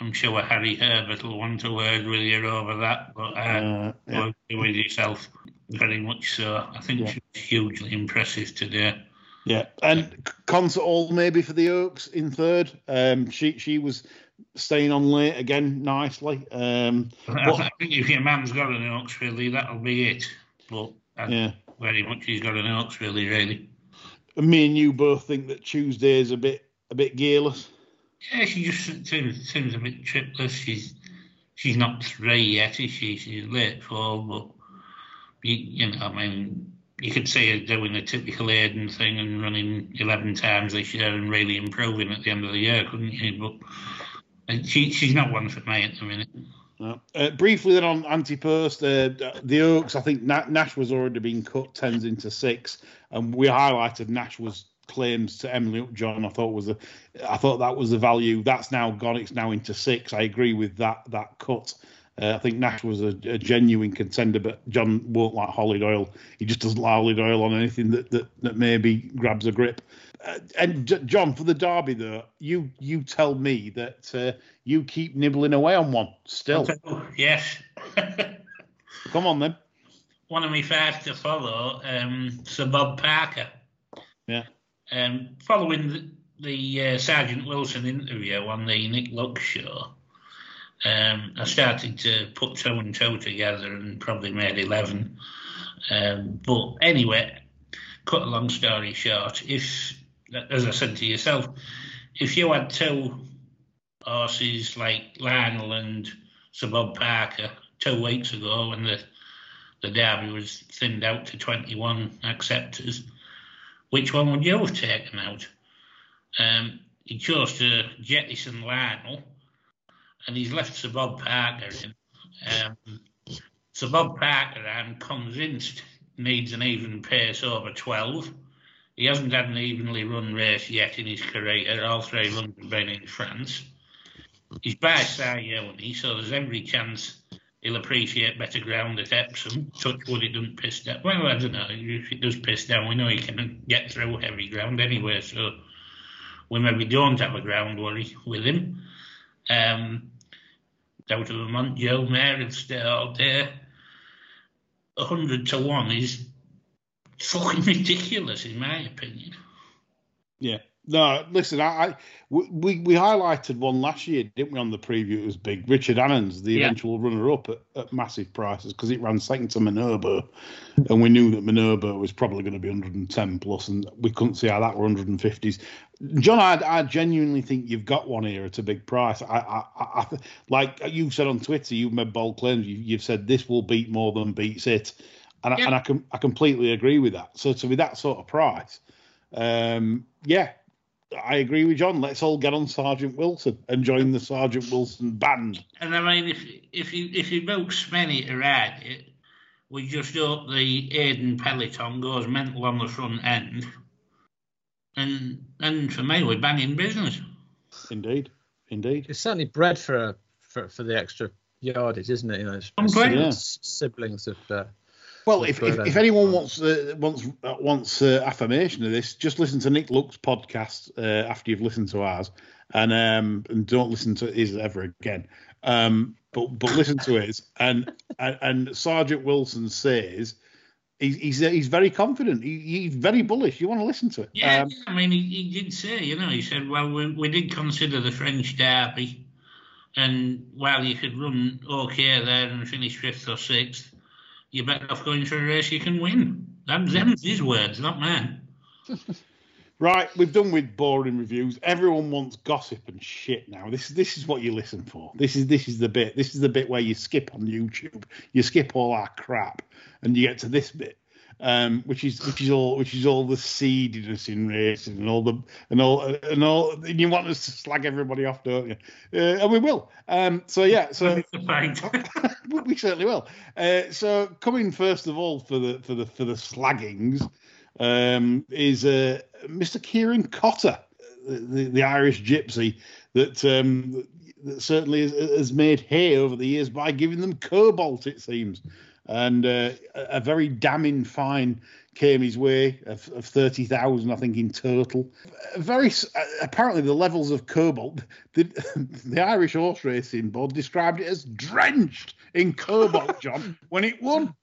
I'm sure Harry Herbert will want a word with you over that, but uh, Uh, yeah. with yourself, very much so. I think Yeah. she was hugely impressive today. Yeah, and Concert Hall maybe for the Oaks in third. Um, she she was staying on late again nicely. Um, I What- think if your man's got an Oaks really, that'll be it. But uh, yeah, very much he's got an Oaks really, really. and me and you both think that Tuesday is a bit a bit gearless. Yeah, she just seems, seems a bit tripless. She's she's not three yet, is she? She's late four, but you, you know, I mean, you could see her doing the typical Aidan thing and running eleven times this year and really improving at the end of the year, couldn't you? But uh, she she's not one for me at the minute. No. Uh, briefly then on anti-post, uh, the Oaks. I think Nashwa already being cut tens into six, and we highlighted Nashwa claims to Emily Upjohn. I thought was a, I thought that was the value. That's now gone. It's now into six. I agree with that that cut. Uh, I think Nashwa a, a genuine contender, but John won't like Hollie Doyle. He just doesn't like Hollie Doyle on anything that that, that maybe grabs a grip. Uh, and J- John, for the derby, though, you you tell me that uh, you keep nibbling away on one still. Yes. Come on then. one of my five to follow, um, Sir Bob Parker. Yeah. Um, following the, the uh, Sergeant Wilson interview on the Nick Luck's show, um, I started to put two and two together and probably made 11. Um, but anyway, cut a long story short, if, as I said to yourself, if you had two horses like Lionel and Sir Bob Parker two weeks ago when the the derby was thinned out to 21 acceptors, which one would you have taken out? Um, he chose to jettison Lionel, and he's left Sir Bob Parker in. Um, Sir Bob Parker, I'm convinced, needs an even pace over 12. He hasn't had an evenly run race yet in his career. All three runs have been in France. He's by Siyouni, so there's every chance he'll appreciate better ground at Epsom. Touch wood, it doesn't piss down. Well, I don't know. If it does piss down, we know he can get through heavy ground anyway, so we maybe don't have a ground worry with him. Um, out of a Montjeu mare will stay all day. A hundred to one is fucking ridiculous, in my opinion. Yeah. No, listen, I, I we we highlighted one last year, didn't we? On the preview, it was big. Richard Hannon's, the Yeah. eventual runner-up at, at massive prices, because it ran second to Minerva, and we knew that Minerva was probably going to be 110 plus, and we couldn't see how that were 150s. John, I, I genuinely think you've got one here at a big price. I, I, like you said on Twitter, you've made bold claims. You, you've said this will beat more than beats it, and I, Yeah. and I can I completely agree with that. So to be that sort of price, um, yeah, I agree with John. Let's all get on Sergeant Wilson and join the Sergeant Wilson band. And I mean, if if you if you book Spenny to ride it, we just hope the Aidan peloton goes mental on the front end, and and for me, we're banging business. Indeed, indeed. It's certainly bred for a, for for the extra yardage, isn't it? You know, Completely. Yeah. siblings of. Uh, Well, if, if, if anyone wants uh, wants uh, wants uh, affirmation of this, just listen to Nick Luck's podcast uh, after you've listened to ours, and um, and don't listen to his ever again. Um, but but listen to his, and and, and Sergeant Wilson says he's he's, he's very confident. He, he's very bullish. You want to listen to it? Yeah, Um, I mean, he, he did say, you know, he said, well, we, we did consider the French derby, and while you could run okay there and finish fifth or sixth, you're better off going for a race you can win. Them, them's his words, not mine. Right, we've done with boring reviews. Everyone wants gossip and shit now. This this is what you listen for. This is this is the bit. This is the bit where you skip on YouTube. You skip all our crap, and you get to this bit, um, which is which is all which is all the seediness in racing and all the and all and all. And you want us to slag everybody off, don't you? Uh, and we will. Um, so yeah, so we certainly will. Uh, so coming first of all for the for the for the slaggings um, is uh, Mr. Kieran Cotter, the, the Irish gypsy that, um, that certainly has made hay over the years by giving them cobalt, it seems. And uh, a a very damning fine came his way of, of 30,000, I think, in total. Very uh, apparently, the levels of cobalt, the, the Irish Horse Racing Board described it as drenched in cobalt, John, when it won.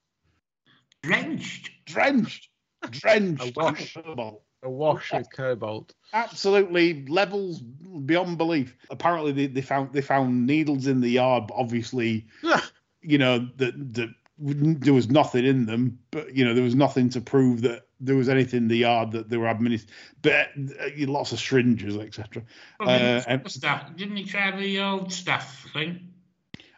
Drenched. Drenched, drenched, Awash. cobalt A wash with cobalt. absolutely levels beyond belief. Apparently, they, they found they found needles in the yard. But obviously, you know that that there was nothing in them, but you know there was nothing to prove that there was anything in the yard that they were administered. But uh, lots of syringes, etc. Well, Uh, didn't, and- staff, didn't he try the old staff thing?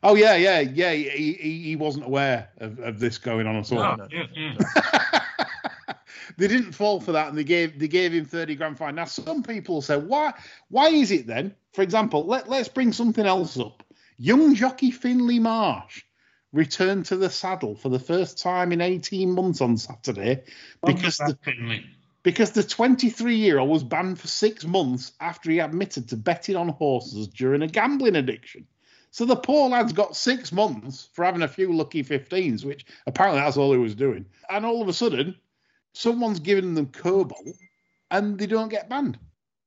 Oh yeah, yeah, yeah. He, he, he wasn't aware of, of this going on at all. Oh, no. yeah, yeah. they didn't fall for that, and they gave they gave him thirty grand fine. Now, some people say, why why is it then? For example, let let's bring something else up. Young jockey Finley Marsh returned to the saddle for the first time in eighteen months on Saturday because the because the 23 year old was banned for six months after he admitted to betting on horses during a gambling addiction. So the poor lad's got six months for having a few lucky 15s, which apparently that's all he was doing. And all of a sudden, someone's giving them cobalt and they don't get banned.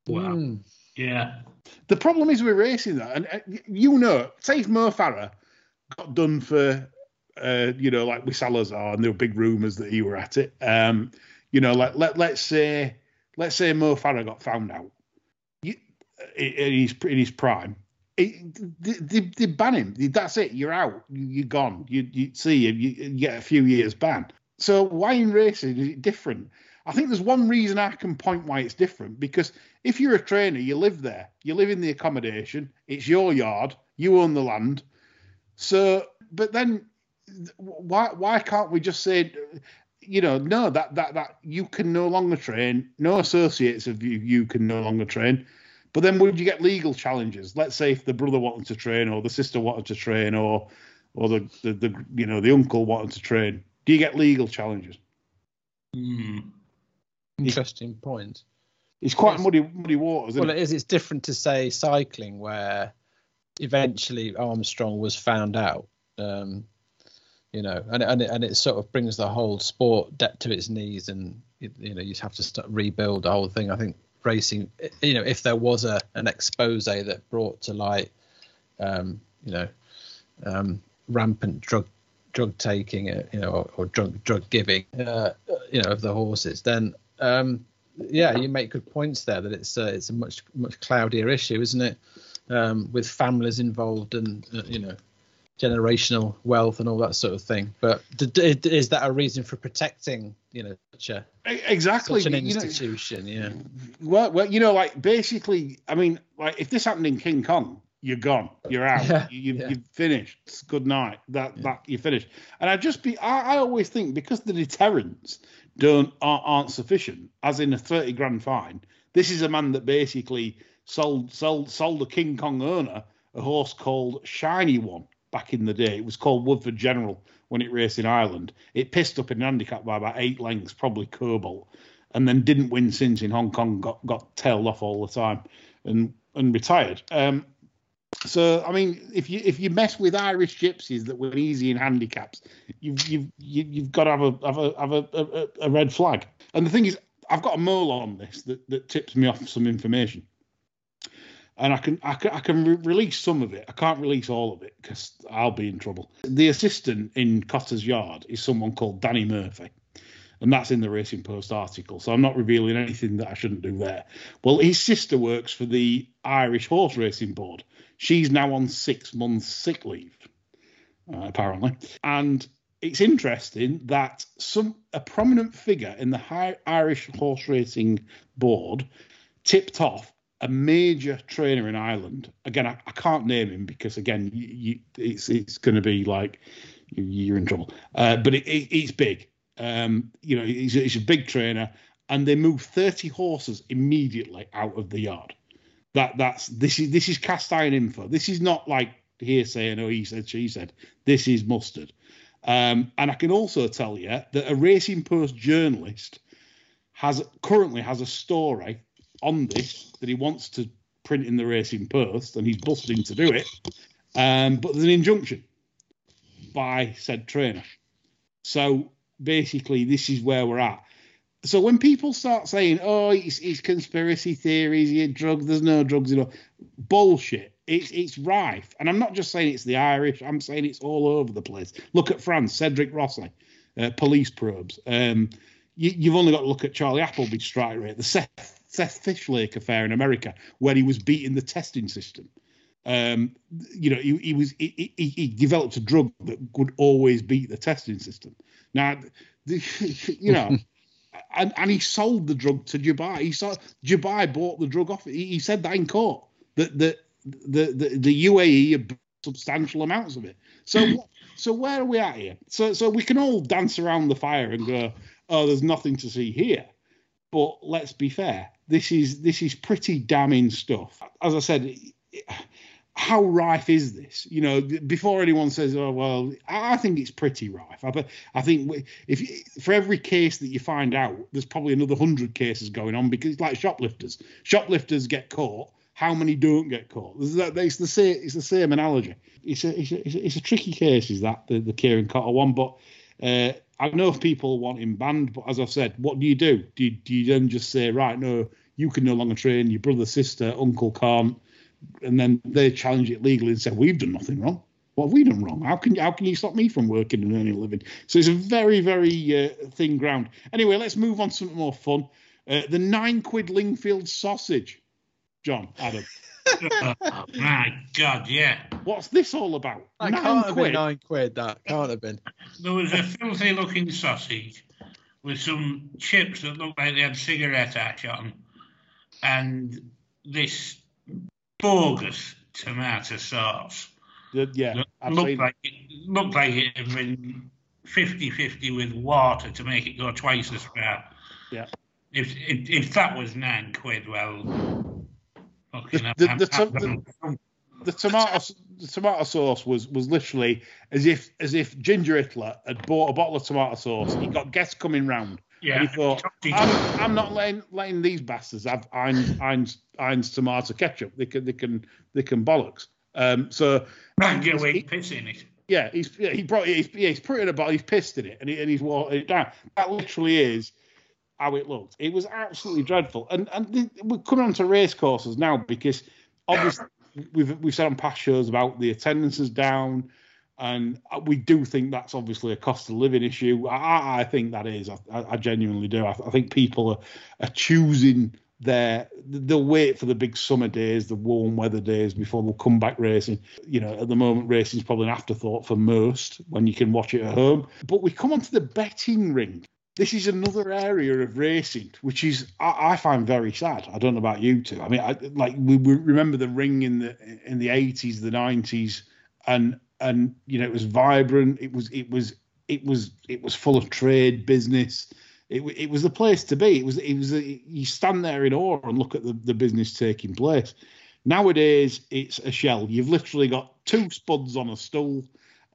Wow. Mm. Yeah. The problem is we're racing that, and uh, you know, say if Mo Farah got done for, uh, you know, like with Salazar, and there were big rumours that he were at it. Um, you know, like let let's say let's say Mo Farah got found out, in his in his prime. It, they, they, they ban him. That's it. You're out. You're gone. You, you see you, you get a few years ban. So why in racing is it different? I think there's one reason I can point why it's different because if you're a trainer, you live there, you live in the accommodation, it's your yard, you own the land. So, but then why why can't we just say, you know, no, that that that you can no longer train, no associates of you you can no longer train. But then would you get legal challenges? Let's say if the brother wanted to train, or the sister wanted to train, or or the the, the you know the uncle wanted to train. Do you get legal challenges? Hmm. Interesting point. It's quite Yes. muddy muddy waters. Well, it? it is. It's different to say cycling, where eventually Armstrong was found out. Um, you know, and and it, and it sort of brings the whole sport debt to its knees, and you, you know you have to start rebuild the whole thing. I think racing, you know, if there was a an expose that brought to light, um, you know, um, rampant drug drug taking, uh, you know, or, or drug drug giving, uh, you know, of the horses, then um, yeah, you make good points there that it's uh, it's a much much cloudier issue, isn't it? Um, with families involved and uh, you know generational wealth and all that sort of thing. But is that a reason for protecting you know such a exactly. such an You know- institution? yeah. Well, well, you know, like basically, I mean, like if this happened in King Kong, you're gone, you're out, Yeah, you, you, yeah. you've finished. It's good night. That that you're finished. And I just be, I, I always think because the deterrents don't aren't, aren't sufficient, as in a thirty grand fine. This is a man that basically sold sold sold a King Kong owner a horse called Shiny One back in the day. It was called Woodford General when it raced in Ireland. It pissed up in an handicap by about eight lengths, probably Cobalt and then didn't win since in Hong Kong. Got got tailed off all the time, and and retired. Um, so I mean, if you if you mess with Irish gypsies that win easy in handicaps, you've you've you- you've got to have a have a have a, a, a red flag. And the thing is, I've got a mole on this that, that tips me off some information, and I can I can, I can re- release some of it. I can't release all of it because I'll be in trouble. The assistant in Cotter's Yard is someone called Danny Murphy and that's in the Racing Post article. So I'm not revealing anything that I shouldn't do there. Well, his sister works for the Irish Horse Racing Board. She's now on six months sick leave, uh, apparently, and it's interesting that some a prominent figure in the high Irish horse racing board tipped off a major trainer in Ireland. Again, I, I can't name him because again, you, it's it's going to be like you, are in trouble. Uh, but it, it, it's big. Um, you know, he's, he's a big trainer, and they move thirty horses immediately out of the yard. That that's this is this is cast iron info. This is not like hearsay and oh he said she said. This is mustard. Um, and I can also tell you that a Racing Post journalist has currently has a story on this that he wants to print in the Racing Post, and he's busting to do it. Um, but there's an injunction by said trainer. So basically, this is where we're at. So when people start saying, "Oh, it's, it's conspiracy theories, you drug, there's no drugs," you know, bullshit. It's it's rife, and I'm not just saying it's the Irish. I'm saying it's all over the place. Look at France, Cedric Rossi, uh, police probes. Um, you, have only got to look at Charlie Appleby's strike rate, the Seth, Seth Fishman affair in America, where he was beating the testing system. Um, you know, he, he was he, he, he, developed a drug that would always beat the testing system. Now, the, you know, and, and he sold the drug to Dubai. He saw Dubai bought the drug off. He, he said that in court that the the the, the UAE had substantial amounts of it. So so where are we at here? So so we can all dance around the fire and go, oh, there's nothing to see here. But let's be fair. This is this is pretty damning stuff. As I said, how rife is this? You know, before anyone says, "Oh well," I think it's pretty rife. I, I think if for every case that you find out, there's probably another hundred cases going on because it's like shoplifters. Shoplifters get caught. How many don't get caught? It's the same. It's the same analogy. It's a it's a, it's a tricky case, is that the the Kieran Cotter one? But uh, I know if people want him banned. But as I've said, what do you do? Do you, do you then just say, right, no, you can no longer train. Your brother, sister, uncle can't and then they challenge it legally and say we've done nothing wrong. What have we done wrong? How can how can you stop me from working and earning a living? So it's a very very uh, thin ground. Anyway, let's move on to something more fun. Uh, the nine quid Lingfield sausage, John Adam. oh, my God, yeah. What's this all about? That nine can't quid? have been nine quid. That can't have been. There was a filthy looking sausage with some chips that looked like they had cigarette ash on, and this bogus tomato sauce. Yeah, looked like it looked like it had been 50-50 with water to make it go twice as far. Yeah. If if, if that was nine quid, well, the, the, the, tomato the tomato sauce was was literally as if as if Ginger Hitler had bought a bottle of tomato sauce. He got guests coming round. Yeah. And he thought, I'm, I'm not letting letting these bastards have Heinz, Heinz tomato ketchup. They can they can they can bollocks. Um, so and get away pissing it. Yeah, he's yeah, he brought he's, yeah, he's put it in a bottle, he's pissed in it, and, he, and he's watered it down. That literally is how it looked. It was absolutely dreadful. And and we're coming on to race courses now because obviously we've we've said on past shows about the attendance is down, and we do think that's obviously a cost of living issue. I, I think that is. I, I genuinely do. I, I, think people are, are choosing their they'll wait for the big summer days, the warm weather days before they'll come back racing. You know, at the moment, racing is probably an afterthought for most when you can watch it at home. But we come on to the betting ring. This is another area of racing, which is I, I find very sad. I don't know about you two. I mean, I, like we, we remember the ring in the in the eighties, the nineties, and and you know it was vibrant. It was it was it was it was full of trade business. It, it was the place to be. It was it was you stand there in awe and look at the, the business taking place. Nowadays, it's a shell. You've literally got two spuds on a stool,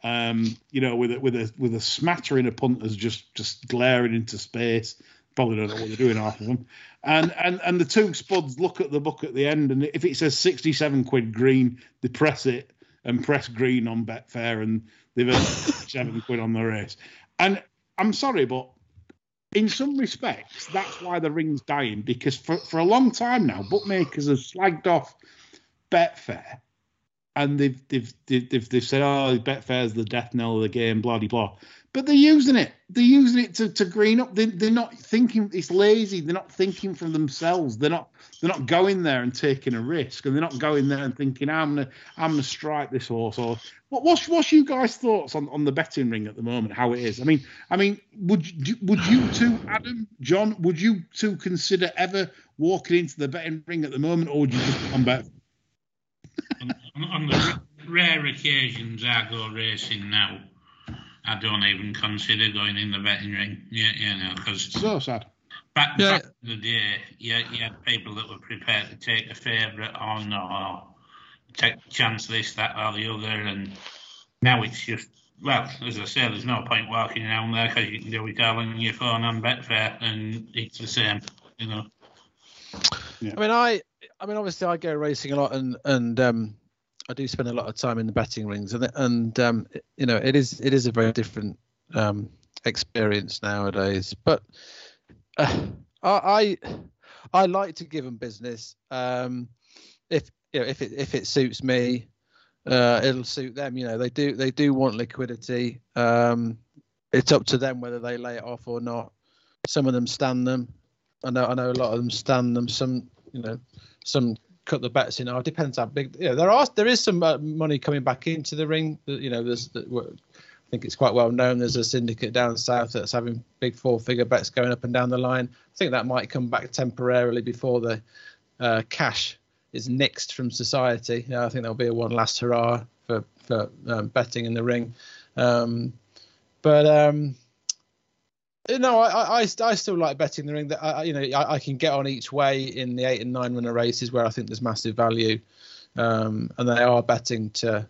um, you know, with a, with a with a smattering of punters just just glaring into space. Probably don't know what they're doing half of them. And and and the two spuds look at the book at the end, and if it says sixty seven quid green, they press it, and press green on Betfair, and they've earned seven quid on the race. And I'm sorry, but in some respects, that's why the ring's dying because for, for a long time now, bookmakers have slagged off Betfair and they've they've they've, they've, they've said, "Oh, Betfair's the death knell of the game," blah blah. But they're using it. They're using it to, to green up. They, they're not thinking. It's lazy. They're not thinking for themselves. They're not. They're not going there and taking a risk, and they're not going there and thinking, "I'm gonna, I'm gonna strike this horse." Or what? What's, what's you guys' thoughts on, on the betting ring at the moment? How it is? I mean, I mean, would you, would you two, Adam, John, would you two consider ever walking into the betting ring at the moment, or would you just on bet? On, on the rare occasions I go racing now, I don't even consider going in the betting ring. Yeah, you know, because So sad. back, Yeah. back in the day, you, you had people that were prepared to take a favourite on or take a chance this, that, or the other, and now it's just. Well, as I say, there's no point walking around there because you can do it all on your phone on Betfair, and it's the same, you know. I mean, I, I mean, obviously, I go racing a lot, and and um, I do spend a lot of time in the betting rings, and and um, you know, it is it is a very different um, experience nowadays. But uh, I, I like to give them business. Um, if you know, if it if it suits me, uh, it'll suit them. You know, they do they do want liquidity. Um, it's up to them whether they lay it off or not. Some of them stand them. I know I know a lot of them stand them. Some you know some cut the bets in. Oh, it depends how big. Yeah, there are there is some uh, money coming back into the ring. You know, there's that I think it's quite well known. There's a syndicate down south that's having big four figure bets going up and down the line. I think that might come back temporarily before the uh, cash is nixed from society. Yeah, I think there'll be a one last hurrah for for um, betting in the ring. Um, but um, no, I, I I still like betting the ring. That I, you know I, I can get on each way in the eight and nine runner races where I think there's massive value, um, and they are betting to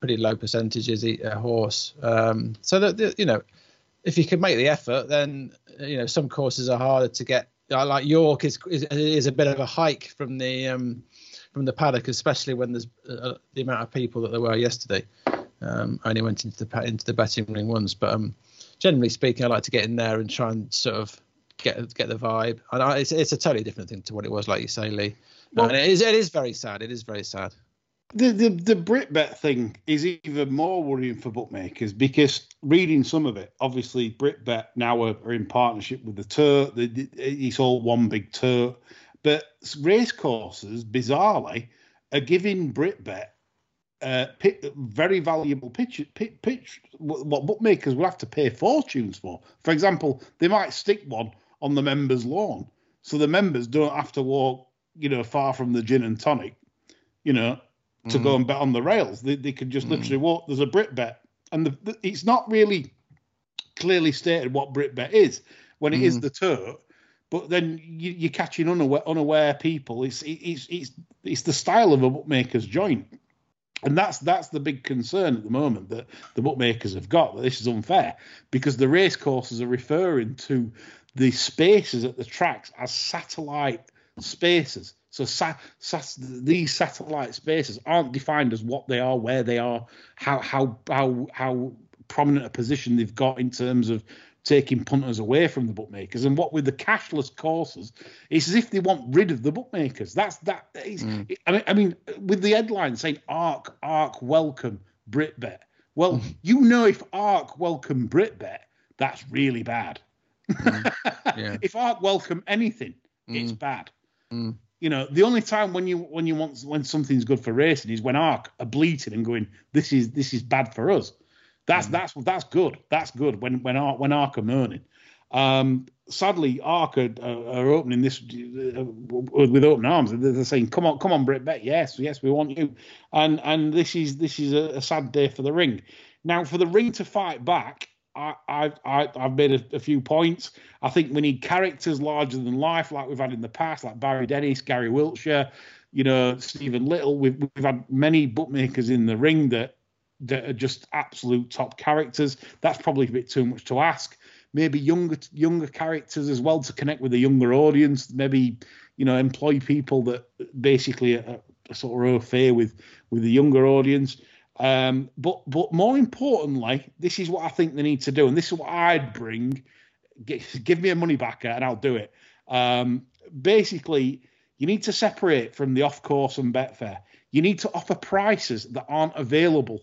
pretty low percentages a horse. Um, so that you know, if you can make the effort, then you know some courses are harder to get. Like York is, is is a bit of a hike from the um, from the paddock, especially when there's uh, the amount of people that there were yesterday. Um, I only went into the into the betting ring once, but um, generally speaking, I like to get in there and try and sort of get get the vibe. And I, it's it's a totally different thing to what it was, like you say, Lee. Well- and it is it is very sad. It is very sad. The, the the Britbet thing is even more worrying for bookmakers because reading some of it, obviously Britbet now are, are in partnership with the Tote. It's all one big Tote, but race courses bizarrely are giving Britbet uh, very valuable pitch, pitch, pitch what bookmakers will have to pay fortunes for. For example, they might stick one on the members' lawn, so the members don't have to walk, you know, far from the gin and tonic, you know, to go mm. and bet on the rails. They, they could just mm. literally walk. There's a Britbet, and the, the, it's not really clearly stated what Britbet is when it is mm. the Tote. But then you, you're catching unaware, unaware people. It's it's it's it's the style of a bookmaker's joint, and that's that's the big concern at the moment that the bookmakers have got that this is unfair because the race courses are referring to the spaces at the tracks as satellite spaces. So these satellite spaces aren't defined as what they are, where they are, how how how how prominent a position they've got in terms of taking punters away from the bookmakers. And what with the cashless courses, it's as if they want rid of the bookmakers. That's that. Is, mm. I mean, I mean, with the headline saying "Arc Arc welcome Britbet." Well, mm. you know, if Arc welcome Britbet, that's really bad. Mm. Yeah. if Arc welcome anything, it's bad. Mm. You know, the only time when you when you want when something's good for racing is when Arc are bleating and going, "This is this is bad for us." That's that's that's good. That's good when when Arc when Arc are moaning. Um, sadly, Arc are, are, opening this uh, with open arms. They're saying, "Come on, come on, Britbet. Yes, yes, we want you." And and this is this is a, a sad day for the ring. Now, for the ring to fight back, I, I, I I've made a, a few points. I think we need characters larger than life, like we've had in the past, like Barry Dennis, Gary Wiltshire, you know, Stephen Little. We've we've had many bookmakers in the ring that that are just absolute top characters. That's probably a bit too much to ask. Maybe younger younger characters as well to connect with a younger audience. Maybe you know employ people that basically are, are sort of au with with the younger audience. Um, but but more importantly, this is what I think they need to do, and this is what I'd bring. Give, give me a money backer, and I'll do it. Um, basically, you need to separate from the off course and Betfair. You need to offer prices that aren't available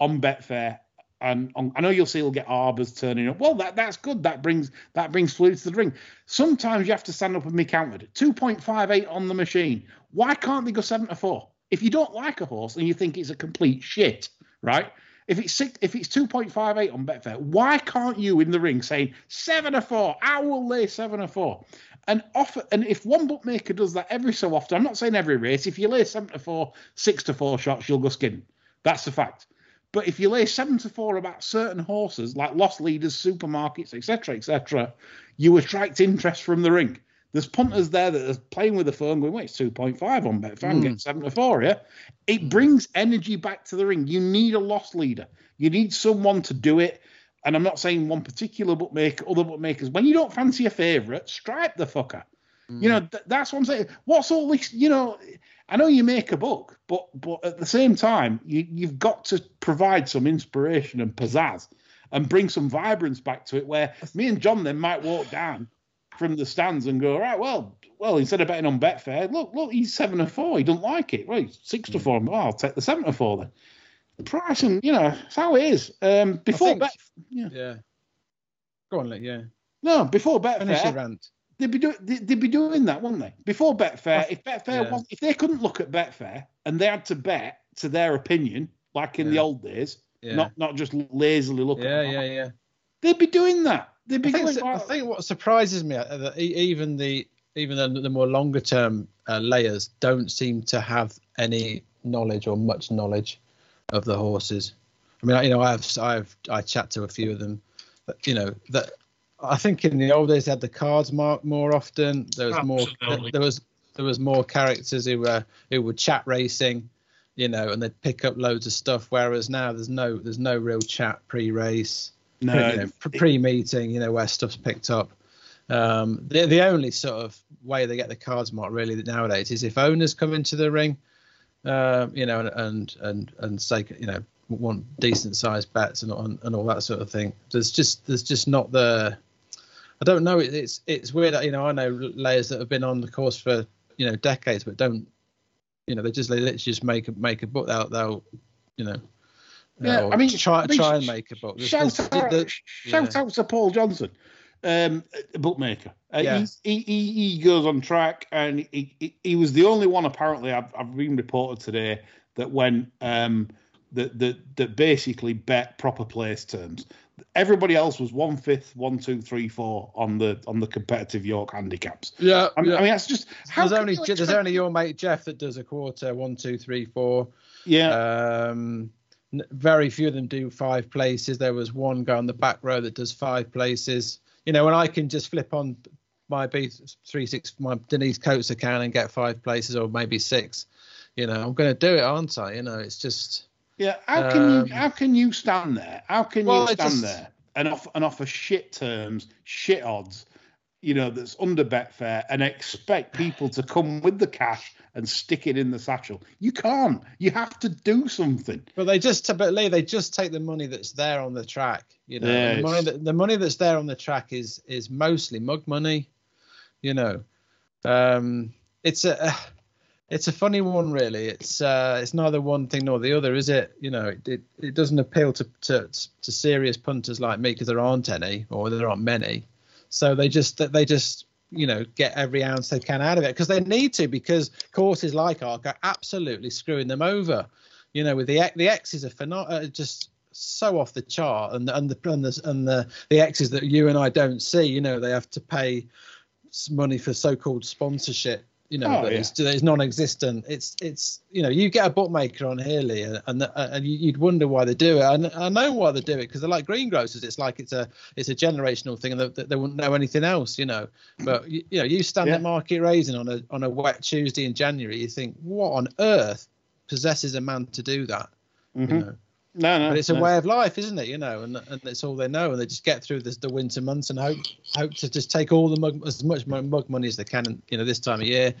on Betfair. And on, I know you'll see you'll get arbors turning up. Well, that that's good. That brings that brings fluid to the ring. Sometimes you have to stand up and be counted. 2.58 on the machine. Why can't they go seven to four? If you don't like a horse and you think it's a complete shit, right? If it's six, if it's 2.58 on Betfair, why can't you in the ring saying seven or four? I will lay seven or four. And offer and if one bookmaker does that every so often, I'm not saying every race, if you lay seven to four, six to four shots, you'll go skin. That's the fact. But if you lay seven to four about certain horses, like lost leaders, supermarkets, etc., etc., you attract interest from the ring. There's punters there that are playing with the phone, going, "Wait, it's 2.5 on Betfair. I'm hmm. getting seven to four." Yeah, it hmm. brings energy back to the ring. You need a lost leader. You need someone to do it. And I'm not saying one particular bookmaker, other bookmakers. When you don't fancy a favourite, stripe the fucker. You know, th- that's what I'm saying. What's all this? You know, I know you make a book, but but at the same time, you, you've got to provide some inspiration and pizzazz and bring some vibrance back to it. Where me and John then might walk down from the stands and go, right, well, well, instead of betting on Betfair, look, look, he's seven to four. He doesn't like it. Well, he's six to four. Well, I'll take the seven to four then. The price and you know, it's how it is. Um, before think- Bet, yeah, Yeah. Go on, Lee, yeah. no, before Betfair. Finish your rant. They'd be doing they- they'd be doing that, wouldn't they? Before Betfair, if Betfair yeah. was, if they couldn't look at Betfair and they had to bet to their opinion, like in the old days, Yeah. not not just lazily looking. yeah, at, yeah, yeah. they'd be doing that. They'd be I think, going, I think what surprises me uh, that even the even the, the more longer term uh, layers don't seem to have any knowledge or much knowledge of the horses. I mean, you know, I've I've I chat to a few of them, but you know that I think in the old days they had the cards marked more often. There was more there was there was more characters who were who would chat racing, you know, and they'd pick up loads of stuff. Whereas now there's no there's no real chat pre-race no, pre, you know, pre- pre-meeting, you know, where stuff's picked up. Um, the the only sort of way they get the cards marked really nowadays is if owners come into the ring, uh, you know, and and and and say, you know, want decent sized bets and, and and all that sort of thing. There's just there's just not the. I don't know. It's it's weird. You know, I know layers that have been on the course for you know decades, but don't. You know, they just they literally just make a make a book. They'll they'll, you know. Yeah, I mean, try I mean, try and make a book. There's- shout there's- out, the- shout yeah. out to Paul Johnson, um, a bookmaker. Uh, Yeah. he, he he goes on track, and he, he, he was the only one apparently. I've, I've been reported today that when um that that that basically bet proper place terms. Everybody else was one fifth, one two, three, four on the on the competitive York handicaps. Yeah, I mean, yeah. I mean that's just how there's only you there's only your mate Jeff that does a quarter one two three four. yeah. Um, very few of them do five places. There was one guy on the back row that does five places. You know, and I can just flip on my B three six my Denise Coates account and get five places or maybe six. You know, I'm going to do it, aren't I? You know, it's just Yeah, how can Um, you how can you stand there? How can Well, you stand just- there and offer and offer shit terms, shit odds, you know, that's under Betfair and expect people to come with the cash and stick it in the satchel? You can't. You have to do something. But they just, but Lee, they just take the money that's there on the track. You know, Yeah, the money that the money that's there on the track is is mostly mug money. You know, um, it's a it's a funny one, really. It's uh, it's neither one thing nor the other, is it? You know, it it, it doesn't appeal to, to to serious punters like me because there aren't any or there aren't many. So they just they just you know get every ounce they can out of it because they need to because courses like Arc are absolutely screwing them over. You know, with the the X's are pheno- uh, just so off the chart, and and the and the and the the X's that you and I don't see. You know, they have to pay money for so-called sponsorship. You know, Oh, that yeah. is non-existent. It's it's you know you get a bookmaker on here, Lee, and and, and you- you'd wonder why they do it. And I know why they do it because they're like greengrocers. It's like it's a it's a generational thing, and they, they wouldn't know anything else. You know, but you, you know you stand Yeah. at Market Rasen on a on a wet Tuesday in January, you think what on earth possesses a man to do that? Mhm. You know, No, no. but it's a no. way of life, isn't it? You know, and and it's all they know, and they just get through this, the winter months and hope hope to just take all the mug, as much mug money as they can, you know, this time of year.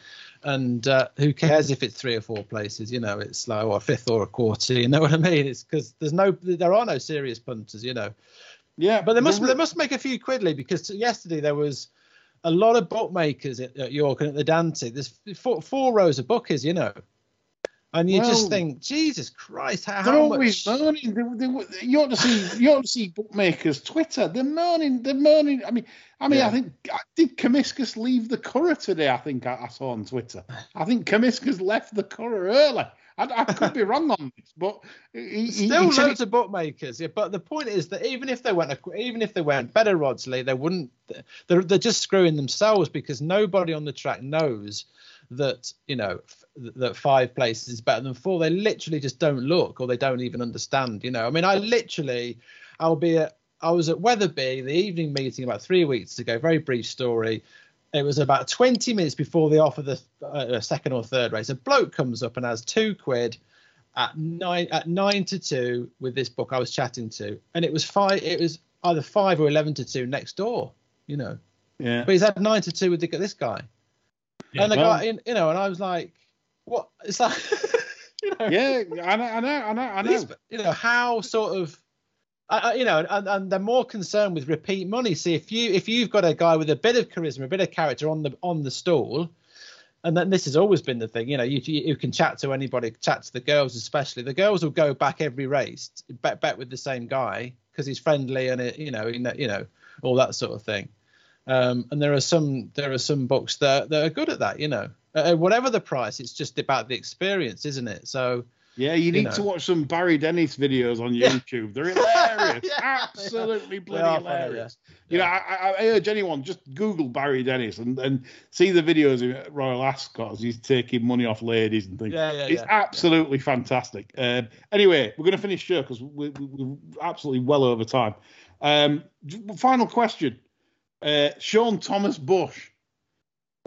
And uh, who cares if it's three or four places? You know, it's like or a fifth or a quarter. You know what I mean? It's because there's no, there are no serious punters. You know, Yeah, but they must they must make a few quidly because yesterday there was a lot of bookmakers at, at York and at the Dante. There's four, four rows of bookers, you know, And you just think, Jesus Christ, how, They're how always much? moaning. They, they, you ought to see. You ought to see bookmakers' Twitter. They're moaning. They're moaning. I mean, I mean, Yeah. I think did Comiscus leave the Curragh today? I think I, I saw on Twitter. I think Comiscus left the Curragh early. I, I could be wrong on this, but he, he, Still he said loads of bookmakers, yeah. But the point is that even if they went, even if they went better Rodsley, they wouldn't. They're they're just screwing themselves because nobody on the track knows that you know f- that five places is better than four. They literally just don't look or they don't even understand. You know, I mean, I literally, I'll be at, I was at Wetherby the evening meeting about three weeks ago. Very brief story. It was about 20 minutes before they offer the uh, second or third race. A bloke comes up and has two quid at nine at nine to two with this book I was chatting to, and it was five. It was either five or eleven to two next door. You know, yeah. but he's had nine to two with the, this guy, Yeah, and the well- guy, you know, and I was like, what? It's like, you know, Yeah, I know, I know, I know, I know. these- you know how sort of I- you know and, and they're more concerned with repeat money see if you if you've got a guy with a bit of charisma a bit of character on the on the stall and then this has always been the thing you know you, you, can chat to anybody chat to the girls especially the girls will go back every race bet bet with the same guy because he's friendly and it, you know you know you know all that sort of thing um, and there are some there are some books that, that are good at that you know uh, whatever the price it's just about the experience isn't it so Yeah, you need know. to watch some Barry Dennis videos on Yeah. YouTube. They're hilarious, Yeah, absolutely bloody are funny, hilarious. yeah. You know, I, I urge anyone just Google Barry Dennis and, and see the videos of Royal Ascot as he's taking money off ladies and things. Yeah, yeah, it's absolutely fantastic. Um, anyway, we're going to finish here because we, we, we're absolutely well over time. Um, final question: uh, Sean Thomas Bush.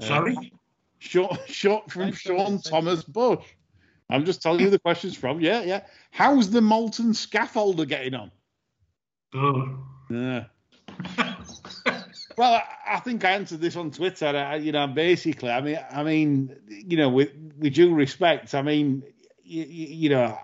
Uh, Sorry? Sean, Sean from Sean. Thomas Bush. I'm just telling you the questions from. Yeah, yeah. How's the molten scaffolder getting on? Oh. Yeah. Well, I, I think I answered this on Twitter. I, you know, basically, I mean, I mean, you know, with with due respect, I mean, you, you know,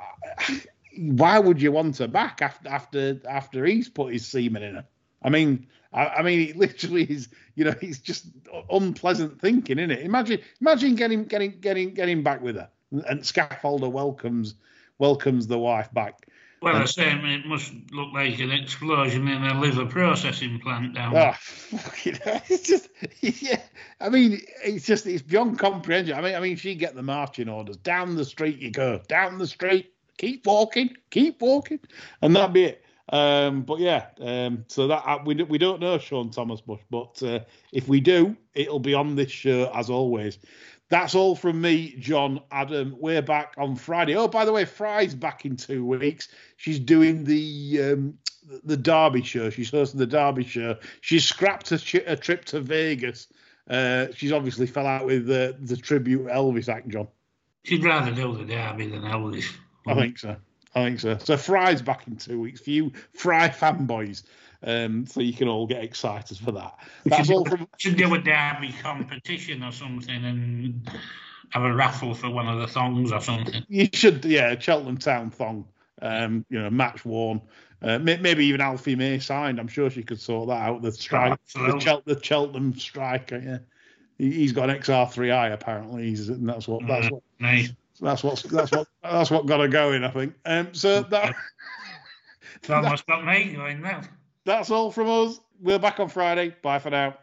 why would you want her back after after after he's put his semen in her? I mean, I, I mean, it literally is. You know, it's just unpleasant thinking, isn't it? Imagine, imagine getting getting getting getting back with her, and scaffolder welcomes welcomes the wife back. Well, I say it must look like an explosion in a liver processing plant down Oh, ah, fucking. It's just, yeah. I mean, it's just, it's beyond comprehension. I mean, I mean, she get the marching orders. Down the street you go. Down the street. Keep walking. Keep walking. And that'd be it. Um, but yeah, um, so that uh, we, we don't know Sean Thomas Bush, but uh, if we do, it'll be on this show as always. That's all from me, John Adam. We're back on Friday. Oh, by the way, Fry's back in two weeks. She's doing the um, the Derby show. She's hosting the Derby show. She's scrapped a, a trip to Vegas. Uh, she's obviously fell out with uh, the tribute Elvis act, John. She'd rather do the derby than Elvis. I think so. I think so. So Fry's back in two weeks for you Fry fanboys. Um, so you can all get excited for that. That's all from Should do a derby competition or something and have a raffle for one of the thongs or something. you should yeah Cheltenham Town thong. Um, you know, match worn. Uh, maybe even Alfie May signed. I'm sure she could sort that out. The strike, the, Chel- the Cheltenham striker. Yeah, he, he's got an XR3i apparently. He's and that's what that's what Nice. That's what's that's what that's what got her going. I think. Um, so that It's almost got me that's all from us. We're back on Friday. Bye for now.